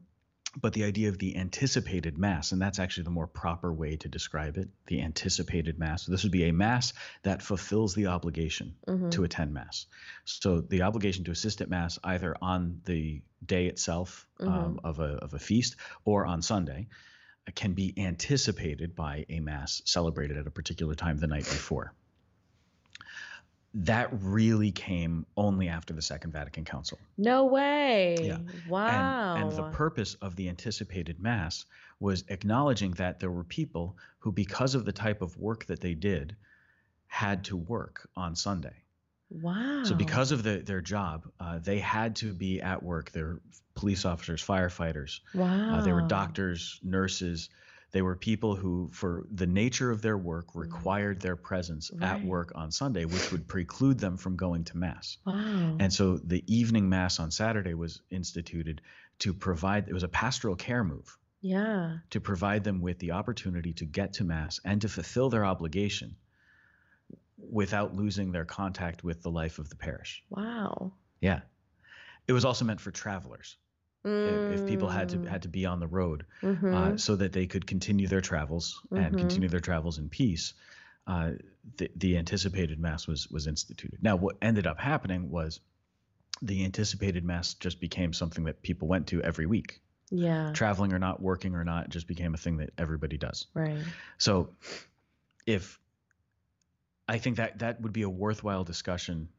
But the idea of the anticipated mass, and that's actually the more proper way to describe it the anticipated mass. So this would be a mass that fulfills the obligation Mhm. to attend mass. So the obligation to assist at mass either on the day itself um, of, a, of a feast or on Sunday uh, can be anticipated by a mass celebrated at a particular time the night before. That really came only after the Second Vatican Council. No way. Yeah. Wow. And, and the purpose of the anticipated Mass was acknowledging that there were people who, because of the type of work that they did, had to work on Sunday. wow. So, because of the, their job, uh, they had to be at work. They're police officers, firefighters, wow. uh, they were doctors, nurses. They were people who, for the nature of their work, mm. required their presence at work on Sunday, which would preclude them from going to Mass. Wow. And so the evening mass on Saturday was instituted to provide, it was a pastoral care move yeah. to provide them with the opportunity to get to mass and to fulfill their obligation without losing their contact with the life of the parish. Wow. Yeah. It was also meant for travelers. If, if people had to Mm. had to be on the road uh, Mhm. so that they could continue their travels and Mhm. continue their travels in peace. Uh, the, the anticipated mass was was instituted. Now, what ended up happening was the anticipated mass just became something that people went to every week. yeah. Traveling or not, working or not, just became a thing that everybody does. Right. So, if I think that that would be a worthwhile discussion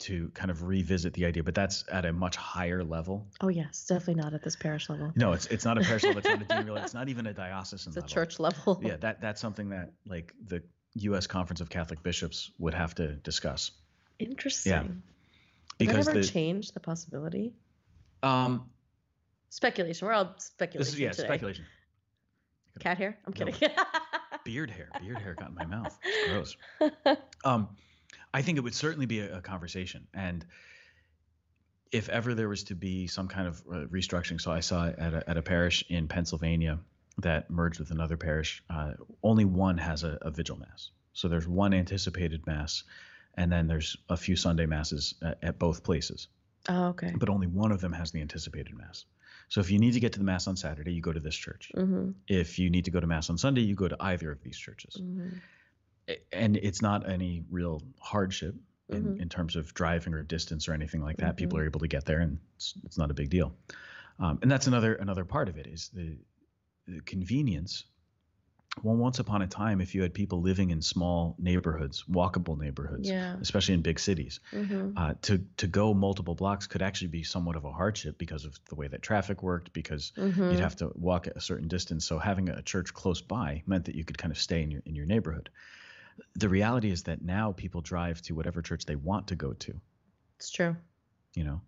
to kind of revisit the idea, but that's at a much higher level. Oh yes, definitely not at this parish level. No, it's it's not a parish level, it's not a dean it's not even a diocesan It's a level. church level. Yeah, that that's something that like the U.S. Conference of Catholic Bishops would have to discuss Interesting. because Does that ever the change the possibility? um Speculation. We're all speculating. this is yeah today. speculation. Cat hair? I'm No. kidding. Beard hair, beard hair got in my mouth. It's gross. Um, I think it would certainly be a, a conversation, and if ever there was to be some kind of uh, restructuring, so I saw at a, at a parish in Pennsylvania that merged with another parish. Uh, only one has a, a vigil mass, so there's one anticipated mass, and then there's a few Sunday masses at, at both places, oh, okay. but only one of them has the anticipated mass. So if you need to get to the mass on Saturday, you go to this church. Mm-hmm. If you need to go to mass on Sunday, you go to either of these churches Mm-hmm. And it's not any real hardship in, Mhm. in terms of driving or distance or anything like that. People Mhm. are able to get there, and it's, it's not a big deal. Um, and that's another another part of it is the, the convenience. Well, once upon a time, if you had people living in small neighborhoods, walkable neighborhoods, Yeah. especially in big cities, Mm-hmm. uh, to to go multiple blocks could actually be somewhat of a hardship because of the way that traffic worked, because Mm-hmm. you'd have to walk a certain distance. So having a church close by meant that you could kind of stay in your in your neighborhood. The reality is that now people drive to whatever church they want to go to, It's true. you know,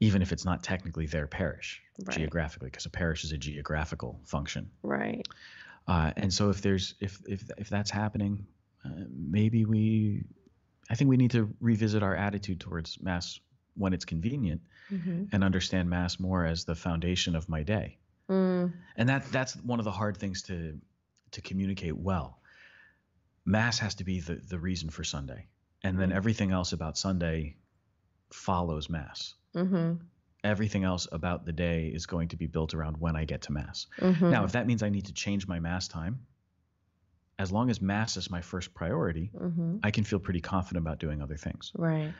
even if it's not technically their parish Right. geographically, because a parish is a geographical function. Right. Uh, and so if there's if if if that's happening, uh, maybe we, I think we need to revisit our attitude towards mass when it's convenient Mm-hmm. and understand mass more as the foundation of my day. Mm. and that that's one of the hard things to to communicate well mass has to be the the reason for sunday and then Mm. everything else about sunday follows mass Mm-hmm. everything else about the day is going to be built around when i get to mass Mm-hmm. now if that means i need to change my mass time as long as mass is my first priority Mm-hmm. i can feel pretty confident about doing other things Right.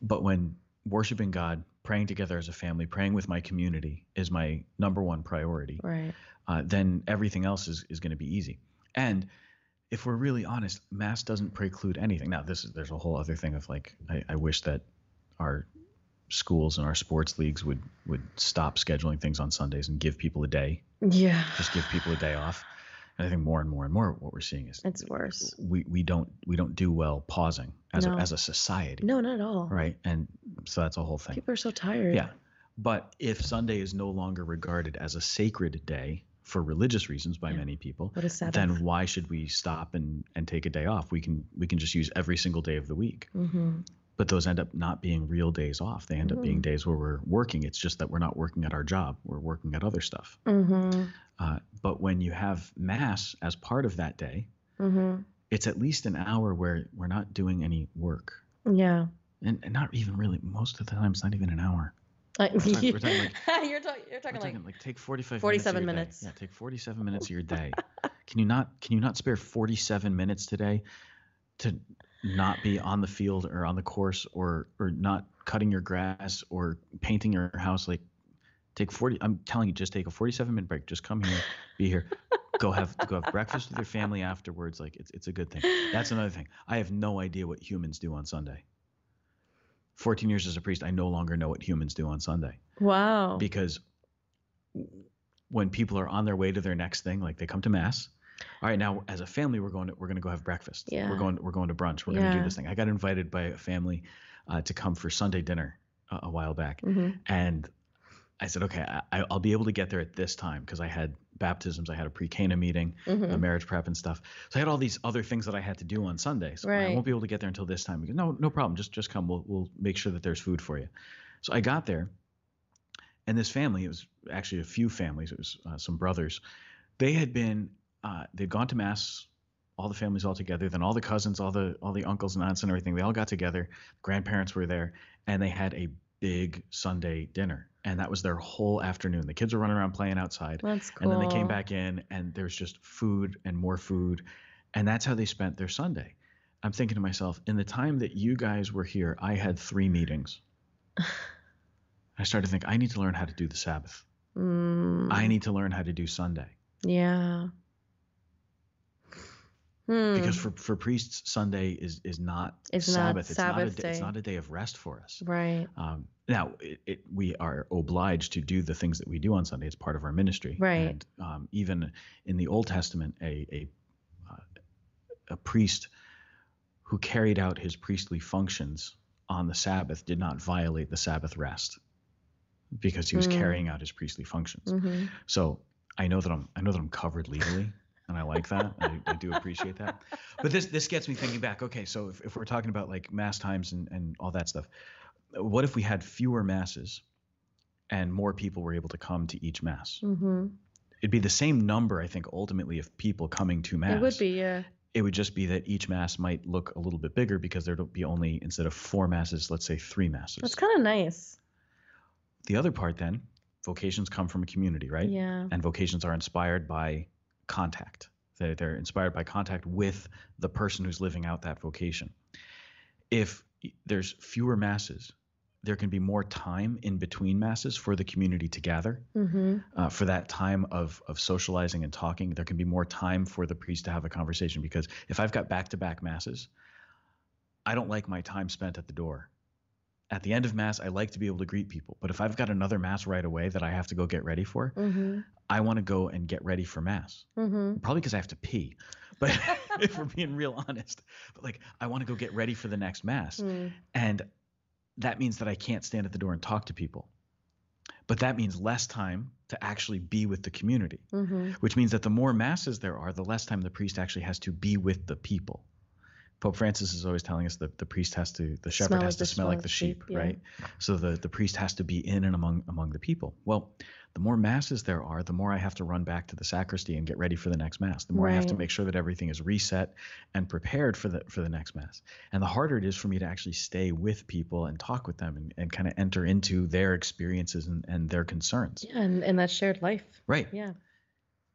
but when worshiping god praying together as a family praying with my community is my number one priority Right. uh, then everything else is, is going to be easy. And if we're really honest, mass doesn't preclude anything. Now, this is there's a whole other thing of like I, I wish that our schools and our sports leagues would would stop scheduling things on Sundays and give people a day, Yeah. just give people a day off. And I think more and more and more what we're seeing is It's worse. we we don't we don't do well pausing as No. a as a society, No, not at all. right? And so that's a whole thing. People are so tired. Yeah. But if Sunday is no longer regarded as a sacred day for religious reasons by Yeah. many people, What a Sabbath. then why should we stop and, and take a day off? We can we can just use every single day of the week. Mm-hmm. But those end up not being real days off. They end up being Mhm. days where we're working. It's just that we're not working at our job. We're working at other stuff. Mm-hmm. Uh, but when you have mass as part of that day, Mm-hmm. it's at least an hour where we're not doing any work. Yeah. And, and not even really most of the time it's not even an hour. Like, talking- we're talking ah, you're, talk, you're We're talking like talking like take 45 47 minutes. minutes. of your day. Yeah, take 47 minutes of your day. can you not can you not spare 47 minutes today to not be on the field or on the course or or not cutting your grass or painting your house like take 40 I'm telling you just take a 47 minute break. Just come here, be here. Go have go have breakfast with your family afterwards like it's it's a good thing. That's another thing. I have no idea what humans do on Sunday. 14 years as a priest, I no longer know what humans do on Sunday wow. because when people are on their way to their next thing, like they come to mass. All right, now as a family, we're going to we're going to go have breakfast. Yeah. We're going we're going to brunch. We're going to do this thing. I got invited by a family uh, to come for Sunday dinner a, a while back, Mm-hmm. and I said, okay, I, I'll be able to get there at this time because I had baptisms, I had a pre-Cana meeting, a Mm-hmm. marriage prep and stuff. So I had all these other things that I had to do on Sunday. So I won't be able to get there until this time. Goes, no, no problem. Just just come. We'll we'll make sure that there's food for you. So I got there, and this family, it was actually a few families. It was uh, some brothers. They had been uh, they'd gone to mass. All the families all together. Then all the cousins, all the all the uncles and aunts and everything. They all got together. Grandparents were there, and they had a big Sunday dinner. And that was their whole afternoon. The kids were running around playing outside, That's cool. and then they came back in, and there's just food and more food, and that's how they spent their Sunday. I'm thinking to myself, in the time that you guys were here, I had three meetings. I started to think I need to learn how to do the Sabbath. Mm, I need to learn how to do Sunday yeah. Hmm. because for for priests, Sunday is is not It's not Sabbath. it's not a Sabbath day. It's not a day of rest for us. right. Um, now, it, it, we are obliged to do the things that we do on Sunday. It's part of our ministry. Right. And um, even in the Old Testament, a a, uh, a priest who carried out his priestly functions on the Sabbath did not violate the Sabbath rest because he was Mm. carrying out his priestly functions. hmm So I know that I'm I know that I'm covered legally, and I like that. I, I do appreciate that. But this this gets me thinking back. Okay, so if, if we're talking about like mass times and, and all that stuff, what if we had fewer masses and more people were able to come to each mass? hmm It'd be the same number, I think, ultimately of people coming to mass. It would be, yeah. It would just be that each mass might look a little bit bigger because there'd be only instead of four masses, let's say three masses. That's kind of nice. the other part then, vocations come from a community, right? Yeah. and vocations are inspired by contact. They're, they're inspired by contact with the person who's living out that vocation. If there's fewer masses, there can be more time in between masses for the community to gather. hmm Uh, for that time of of socializing and talking, there can be more time for the priest to have a conversation. Because if I've got back to back masses, I don't like my time spent at the door. At the end of mass, I like to be able to greet people. But if I've got another mass right away that I have to go get ready for, hmm I want to go and get ready for mass. hmm Probably because I have to pee. But if we're being real honest, but like I want to go get ready for the next mass. Mm. And that means that I can't stand at the door and talk to people. But that means less time to actually be with the community, hmm which means that the more masses there are, the less time the priest actually has to be with the people. Pope Francis is always telling us that the priest has to, the shepherd Smell has to the smell like the sheep, yeah. right? So the, the priest has to be in and among among the people. Well, the more masses there are, the more I have to run back to the sacristy and get ready for the next mass. The more I have to make sure that everything is reset and prepared for the for the next mass. And the harder it is for me to actually stay with people and talk with them and, and kind of enter into their experiences and, and their concerns. Yeah, and, and that shared life. Right. Yeah.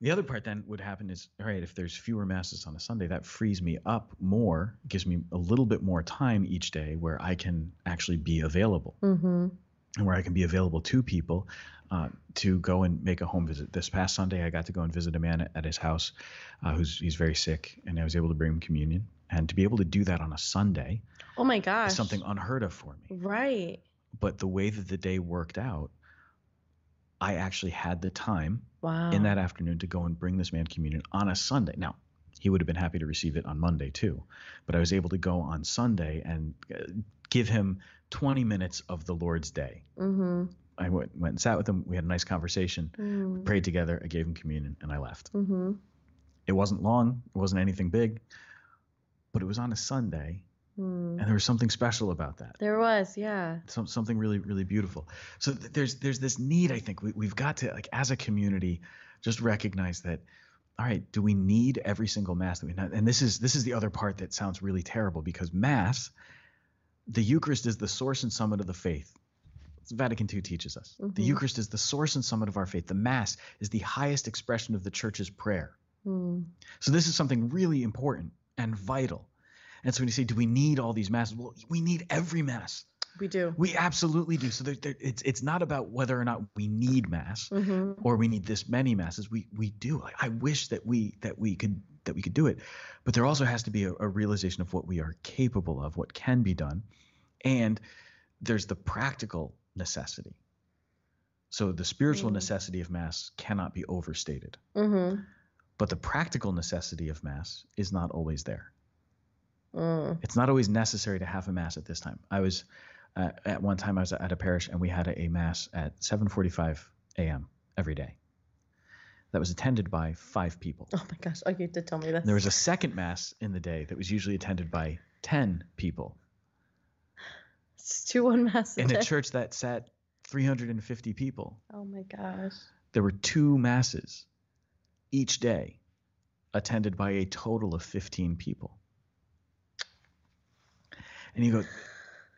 The other part then would happen is all right, if there's fewer masses on a Sunday, that frees me up more, gives me a little bit more time each day where I can actually be available hmm and where I can be available to people uh, to go and make a home visit. This past Sunday, I got to go and visit a man at, his house uh, who's he's very sick, and I was able to bring him communion. And to be able to do that on a Sunday Oh my gosh. is something unheard of for me. Right. But the way that the day worked out, I actually had the time Wow. in that afternoon to go and bring this man communion on a Sunday. Now, he would have been happy to receive it on Monday too, but I was able to go on Sunday and uh, give him 20 minutes of the Lord's day. Mm-hmm. I went, went and sat with him. We had a nice conversation, Mm-hmm. prayed together. I gave him communion and I left. Mm-hmm. It wasn't long, it wasn't anything big, but it was on a Sunday, Mm. and there was something special about that. There was, yeah. some, something really really beautiful so th- there's there's this need i think we, we've got to like as a community just recognize that all right do we need every single mass that we and this is this is the other part that sounds really terrible because mass the eucharist is the source and summit of the faith vatican ii teaches us the Mhm. eucharist is the source and summit of our faith the mass is the highest expression of the church's prayer Mm. so this is something really important and vital and so when you say do we need all these masses well we need every mass We do. we absolutely do. So there, there, it's it's not about whether or not we need mass Mm-hmm. or we need this many masses. We we do. Like, I wish that we that we could that we could do it, but there also has to be a, a realization of what we are capable of, what can be done, and there's the practical necessity. So the spiritual Mm. necessity of mass cannot be overstated, Mm-hmm. but the practical necessity of mass is not always there. Mm. it's not always necessary to have a mass at this time. I was uh, at one time I was at a parish and we had a, a mass at 7:45 a.m. every day. That was attended by five people. Oh my gosh. Oh, you did tell me this. There was a second mass in the day that was usually attended by 10 people It's two one mass in a church that sat 350 people. Oh my gosh. There were two masses each day attended by a total of 15 people. And you go,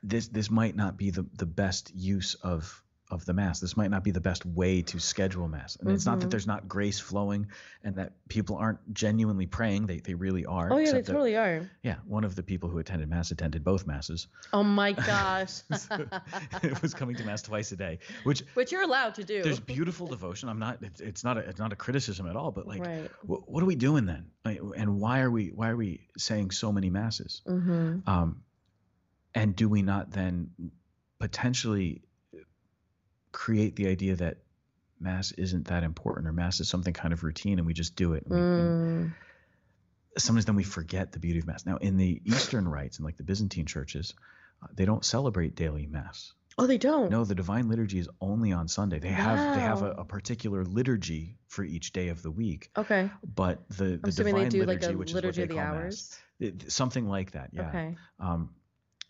this this might not be the, the best use of of the mass. This might not be the best way to schedule mass. And it's not that Mhm. there's not grace flowing and that people aren't genuinely praying. They they really are. Oh yeah, they except that- totally are. yeah, one of the people who attended mass attended both masses. Oh my gosh. So it was coming to mass twice a day, which Which you're allowed to do. there's beautiful devotion. I'm not. It's, it's not. A, it's not a criticism at all. But like, right. wh- what are we doing then? Like, and why are we why are we saying so many masses? Mm-hmm. Um, and do we not then potentially create the idea that mass isn't that important or mass is something kind of routine and we just do it? And we- and Mm. sometimes then we forget the beauty of mass. Now, in the Eastern rites and like the Byzantine churches, uh, they don't celebrate daily mass. Oh, they don't. No, the divine liturgy is only on Sunday. They have they have a, a particular liturgy for each day of the week, Okay. but the the divine liturgy, like a which liturgy is of what the they call hours. mass, it- something like that. Yeah. Okay. Um,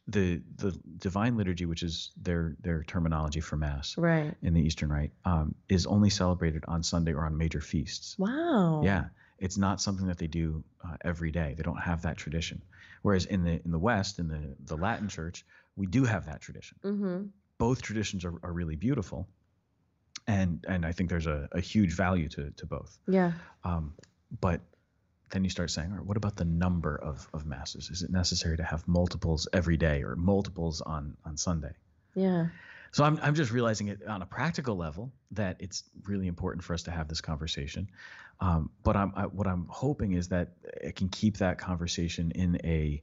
the the divine liturgy, which is their their terminology for mass Right. in the Eastern Rite, um, is only celebrated on Sunday or on major feasts. Wow. Yeah, it's not something that they do uh, every day. They don't have that tradition. Whereas in the in the West, in the the Latin Church, we do have that tradition. Mm-hmm. Both traditions are, are really beautiful, and and I think there's a, a huge value to to both. Yeah. Um, but then you start saying, all right, what about the number of, of masses? Is it necessary to have multiples every day or multiples on on Sunday? Yeah. So I'm I'm just realizing it on a practical level that it's really important for us to have this conversation. Um, but I'm I, what I'm hoping is that it can keep that conversation in a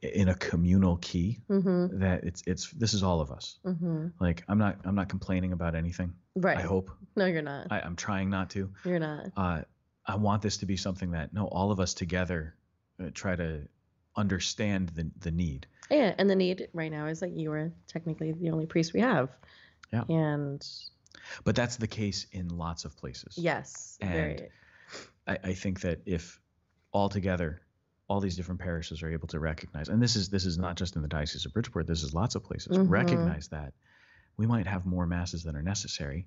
in a communal key. Mm-hmm. That it's it's this is all of us. Mm-hmm. Like I'm not I'm not complaining about anything. Right. I hope No, you're not. I, I'm trying not to. you're not. Uh, I want this to be something that no all of us together uh, try to understand the the need. Yeah, and the need right now is that you are technically the only priest we have. Yeah. And But that's the case in lots of places. yes, very. I, I think that if all together, all these different parishes are able to recognize, and this is this is not just in the Diocese of Bridgeport, this is lots of places, Mhm. recognize that we might have more masses than are necessary.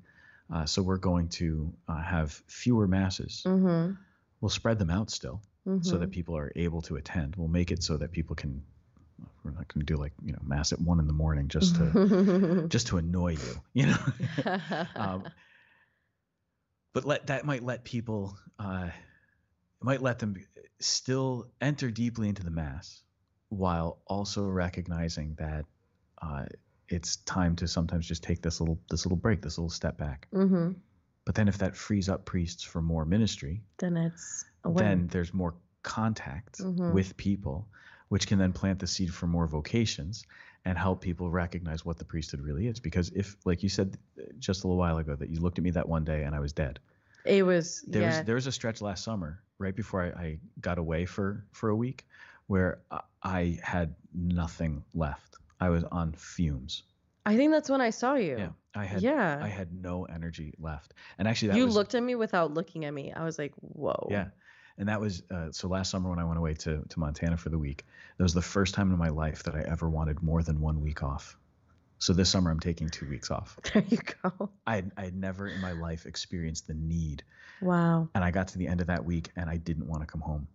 Uh, so we're going to uh, have fewer masses. Mm-hmm. We'll spread them out still, so that Mhm. people are able to attend. We'll make it so that people can. We're not going to do like you know mass at one in the morning just to just to annoy you, you know. um, but let that might let people uh, might let them still enter deeply into the mass while also recognizing that uh, it's time to sometimes just take this little this little break this little step back mm-hmm. but then if that frees up priests for more ministry Then it's then there's more contact Mhm. with people which can then plant the seed for more vocations and help people recognize what the priesthood really is because if like you said just a little while ago that you looked at me that one day and i was dead It was there yeah. was there was a stretch last summer right before I, I got away for for a week where I had nothing left i was on fumes I think that's when I saw you. yeah i had yeah. i had no energy left and actually that you was looked at me without looking at me. I was like, whoa. yeah and that was uh, so last summer when i went away to, to montana for the week that was the first time in my life that i ever wanted more than one week off so this summer i'm taking two weeks off There you go. i I had never in my life experienced the need Wow. and i got to the end of that week and i didn't want to come home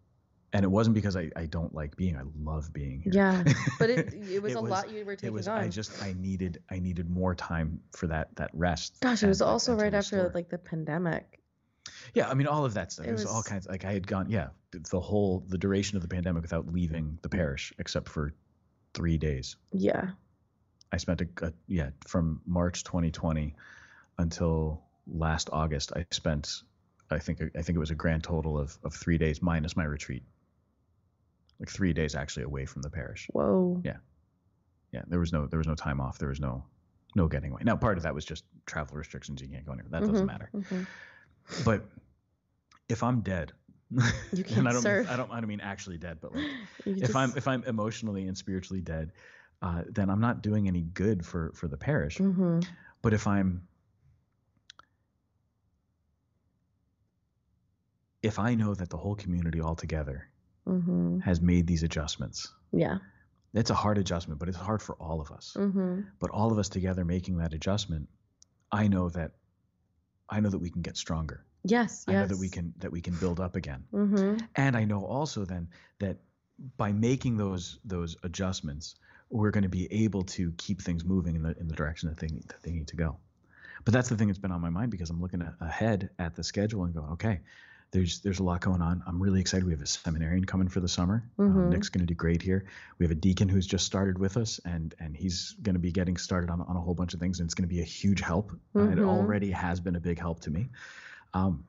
and it wasn't because i, I don't like being i love being here Yeah. But it it was It a was- lot you were taking it was on. i just i needed i needed more time for that that rest Gosh, it was and- also and right after restore. like the pandemic. yeah i mean all of that stuff It it was, all was- kinds like i had gone yeah the whole the duration of the pandemic without leaving the parish except for three days Yeah. i spent a, a yeah from march 2020 until last august i spent i think i think it was a grand total of of three days minus my retreat like three days actually away from the parish Whoa. Yeah. yeah there was no there was no time off there was no no getting away now part of that was just travel restrictions you can't go anywhere that doesn't Mhm, matter mhm. but if i'm dead You can't i don't mean, i don't i don't mean actually dead but like if i'm if i'm emotionally and spiritually dead uh, then i'm not doing any good for for the parish Mhm. but if i'm if i know that the whole community altogether Mhm. has made these adjustments Yeah. it's a hard adjustment but it's hard for all of us Mhm. but all of us together making that adjustment i know that i know that we can get stronger Yes. i yes. know that we can that we can build up again Mhm. and i know also then that by making those those adjustments we're going to be able to keep things moving in the in the direction that they need, that they need to go But that's the thing that's been on my mind because I'm looking ahead at the schedule and going, okay, there's there's a lot going on. I'm really excited. We have a seminarian coming for the summer. Um, Mhm. Nick's going to do great here. We have a deacon who's just started with us, and and he's going to be getting started on, on a whole bunch of things, and it's going to be a huge help. Uh, it Mhm. already has been a big help to me. Um,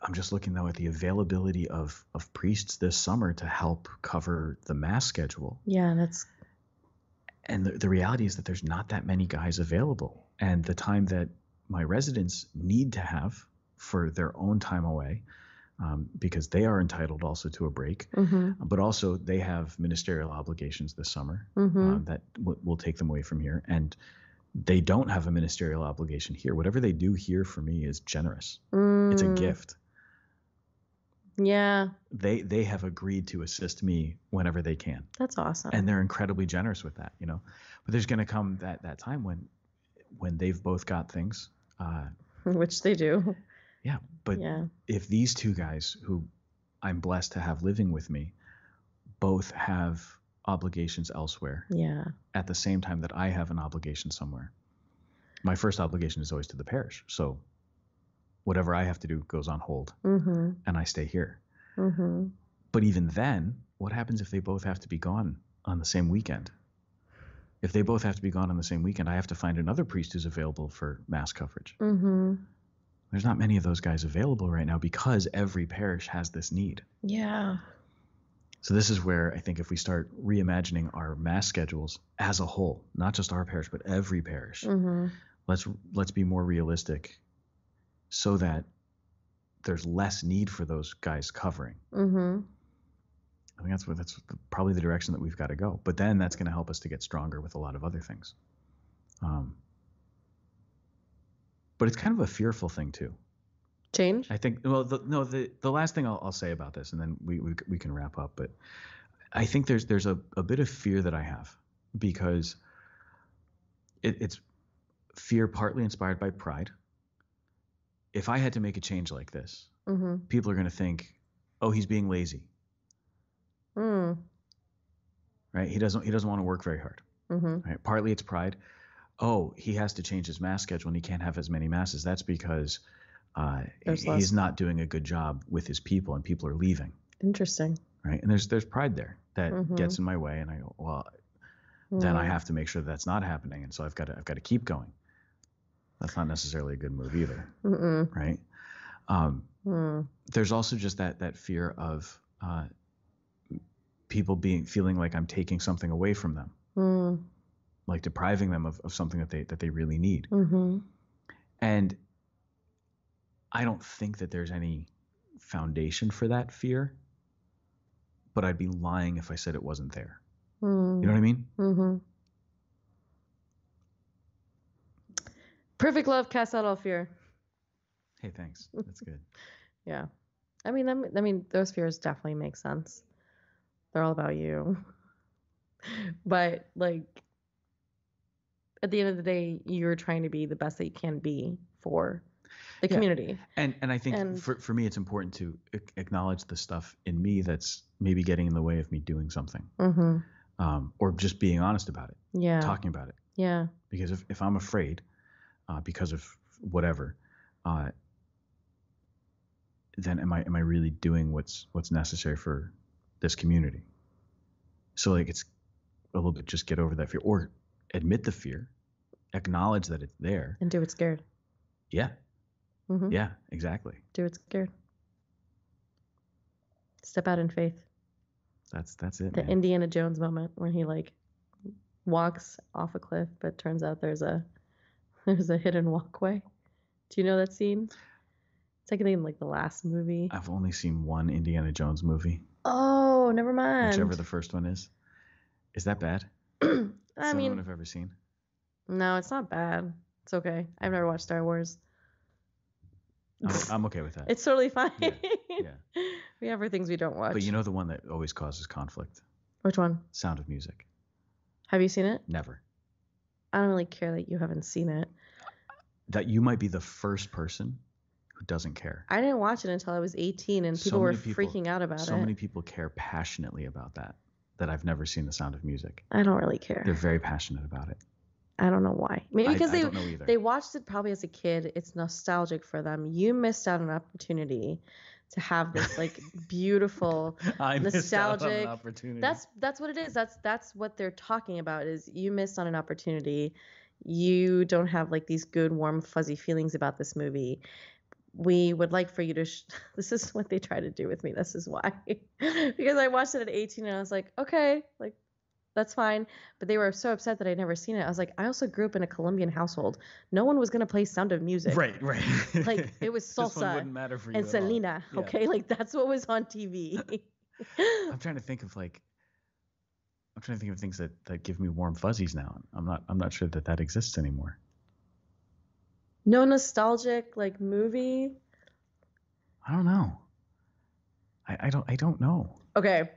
I'm just looking though at the availability of of priests this summer to help cover the mass schedule Yeah, that's and the, the reality is that there's not that many guys available and the time that my residents need to have for their own time away um, because they are entitled also to a break. Mm-hmm. but also they have ministerial obligations this summer Mm-hmm. um, that w- will take them away from here. And they don't have a ministerial obligation here. Whatever they do here for me is generous. It's a Mm, gift. Yeah, they they have agreed to assist me whenever they can. That's awesome. and they're incredibly generous with that you know. But there's going to come that that time when when they've both got things uh Which they do. Yeah but yeah. if these two guys who i'm blessed to have living with me both have obligations elsewhere Yeah. at the same time that i have an obligation somewhere my first obligation is always to the parish so whatever i have to do goes on hold Mm-hmm. and i stay here Mm-hmm. But even then, what happens if they both have to be gone on the same weekend? If they both have to be gone on the same weekend, I have to find another priest who's available for mass coverage. Mm-hmm. There's not many of those guys available right now because every parish has this need. Yeah. So this is where I think if we start reimagining our mass schedules as a whole, not just our parish, but every parish, Mm-hmm. let's let's be more realistic so that there's less need for those guys covering. Mm-hmm. I think that's what that's probably the direction that we've got to go. But then that's going to help us to get stronger with a lot of other things. Um, but it's kind of a fearful thing too. Change. I think. Well, the, no. The the last thing I'll, I'll say about this, and then we, we we can wrap up. But I think there's there's a, a bit of fear that I have because it, it's fear partly inspired by pride. If I had to make a change like this, Mm-hmm. people are going to think, "Oh, he's being lazy." Mm. right? He doesn't he doesn't want to work very hard. Mm-hmm. Right? Partly it's pride. Oh, he has to change his mass schedule and he can't have as many masses. That's because uh, he's not doing a good job with his people and people are leaving, Interesting. right? And there's there's pride there that Mhm. gets in my way, and I go, well, then I Mm. have to make sure that that's not happening, and so I've got to I've got to keep going. That's not necessarily a good move either, Mm-mm. right? Um, Mm. there's also just that that fear of uh, people being feeling like I'm taking something away from them. Mm. Like depriving them of, of something that they that they really need Mm-hmm. and i don't think that there's any foundation for that fear but i'd be lying if i said it wasn't there Mm. you know what i mean Mm-hmm. Perfect love casts out all fear. hey thanks that's good Yeah. I mean, I mean, those fears definitely make sense. They're all about you. But like, at the end of the day, you're trying to be the best that you can be for the Yeah. community. and and i think And- for, for me it's important to acknowledge the stuff in me that's maybe getting in the way of me doing something Mm-hmm. um, or just being honest about it Yeah. talking about it Yeah. because if, if i'm afraid uh, because of whatever uh, then am i am i really doing what's what's necessary for this community so like it's a little bit just get over that fear or admit the fear acknowledge that it's there And do it scared. yeah Mm-hmm. yeah exactly Do it scared. Step out in faith. that's that's it The man. Indiana Jones moment when he like walks off a cliff, but turns out there's a there's a hidden walkway. Do you know that scene? It's like in like the last movie. i've only seen one indiana jones movie Oh, never mind. whichever the first one is is that bad I only one mean, i've ever seen no, it's not bad. It's okay. I've never watched Star Wars. I'm, I'm okay with that It's totally fine. Yeah, yeah. we have our things we don't watch. but you know the one that always causes conflict Which one? sound of music Have you seen it? never I don't really care that you haven't seen it. that you might be the first person who doesn't care. I didn't watch it until I was 18 and So people were people- freaking out about so it. So many people care passionately about that that I've never seen The Sound of Music. I don't really care. They're very passionate about it. I don't know why. Maybe because I they don't know either. they watched it probably as a kid. It's nostalgic for them. You missed out on an opportunity to have this like beautiful I missed out on an nostalgic- opportunity. that's that's what it is that's that's what they're talking about is you missed on an opportunity you don't have like these good warm fuzzy feelings about this movie we would like for you to sh- this is what they try to do with me this is why because i watched it at 18 and i was like okay like that's fine but they were so upset that i'd never seen it i was like i also grew up in a colombian household no one was going to play sound of music right, right. Like, it was salsa matter for you and selena Yeah. okay like that's what was on tv I'm trying to think of like I'm trying to think of things that, that give me warm fuzzies now. I'm not I'm not sure that that exists anymore. No nostalgic like movie I don't know. I, I don't I don't know. Okay.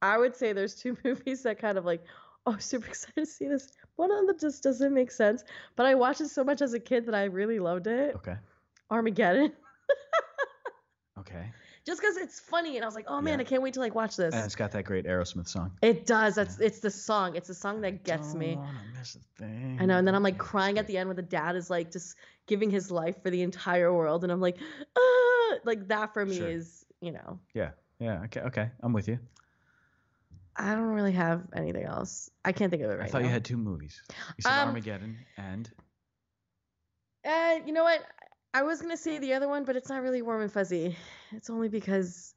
I would say there's two movies that kind of like, oh, I'm super excited to see this. One of them just doesn't make sense, but I watched it so much as a kid that I really loved it. Okay. Armageddon. Okay. Just because it's funny, and I was like, oh man, Yeah. I can't wait to like watch this. And it's got that great Aerosmith song. it does. That's Yeah. it's the song. It's the song that gets me. Don't wanna miss a thing. I know, and then I'm like crying at the end when the dad is like just giving his life for the entire world, and I'm like, ah, like that for me Sure. is, you know, Yeah. Yeah. Okay. Okay. I'm with you. I don't really have anything else. I can't think of it right I thought now. you had two movies. You said Um, Armageddon and Uh, you know what? I was gonna say the other one, but it's not really warm and fuzzy. It's only because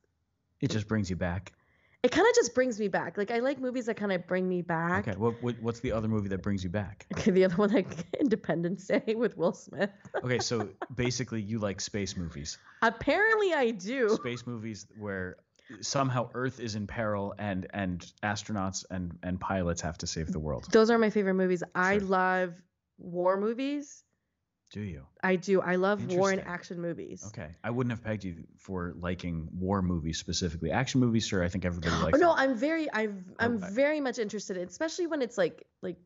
it just brings you back. it kind of just brings me back. Like I like movies that kind of bring me back. Okay. What, what what's the other movie that brings you back? Okay, the other one, like Independence Day with Will Smith. Okay, so basically you like space movies. Apparently, I do. Space movies where somehow Earth is in peril and and astronauts and and pilots have to save the world. Those are my favorite movies. I love war movies. Do you? I do. I love war and action movies. Okay. I wouldn't have pegged you for liking war movies specifically. Action movies, sure, I think everybody Oh, likes. no, them. I'm very, I've, I'm I- very much interested, in, especially when it's like, like,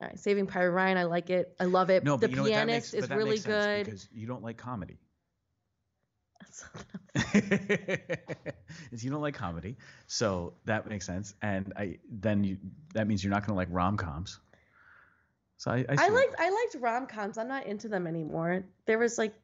all right, Saving Private Ryan. I like it. I love it. No, the but you know what, that Pianist makes, is really good. because you don't like comedy. That's- is you don't like comedy, so that makes sense. And I then you that means you're not going to like rom coms. So I I, I liked I liked rom coms. I'm not into them anymore. There was like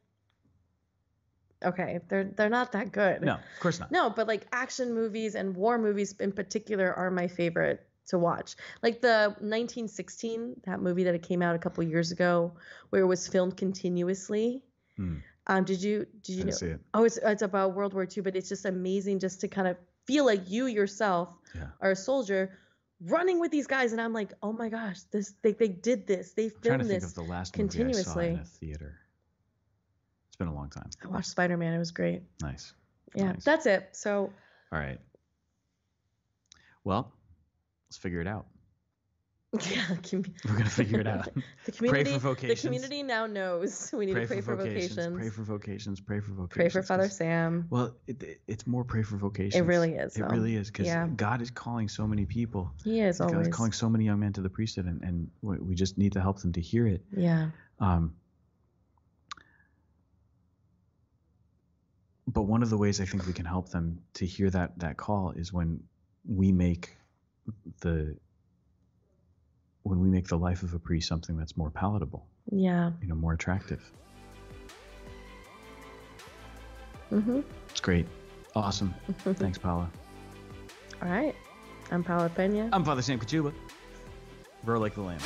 okay, they're they're not that good. no, of course not. No, but like action movies and war movies in particular are my favorite to watch. Like the 1916, that movie that it came out a couple years ago, where it was filmed continuously. Hmm. Um, did you did you know? see it. Oh, it's it's about World War II, but it's just amazing just to kind of feel like you yourself Yeah. are a soldier running with these guys, and I'm like, oh my gosh, this they they did this, they I'm trying to filmed think this. of the last movie I saw in a theater. It's been a long time. I watched Spider Man, it was great. Nice. Yeah, Nice. that's it. So All right. Well, let's figure it out. yeah, com- We're gonna figure it out. the community, the vocations. community now knows we need pray, to pray for vocations. Pray for vocations. Pray for vocations. Pray for Father Sam. Well, it, it- it's more pray for vocations. It really is. It though. really is because Yeah. God is calling so many people. He is God always. is calling so many young men to the priesthood, and, and we we just need to help them to hear it. Yeah. Um, but one of the ways I think we can help them to hear that that call is when we make the when we make the life of a priest something that's more palatable, Yeah. you know, more attractive. Mhm. It's great, awesome. Thanks, Paula. All right. I'm Paula Pena. I'm Father Sam Kachuba. Roar like the lamb.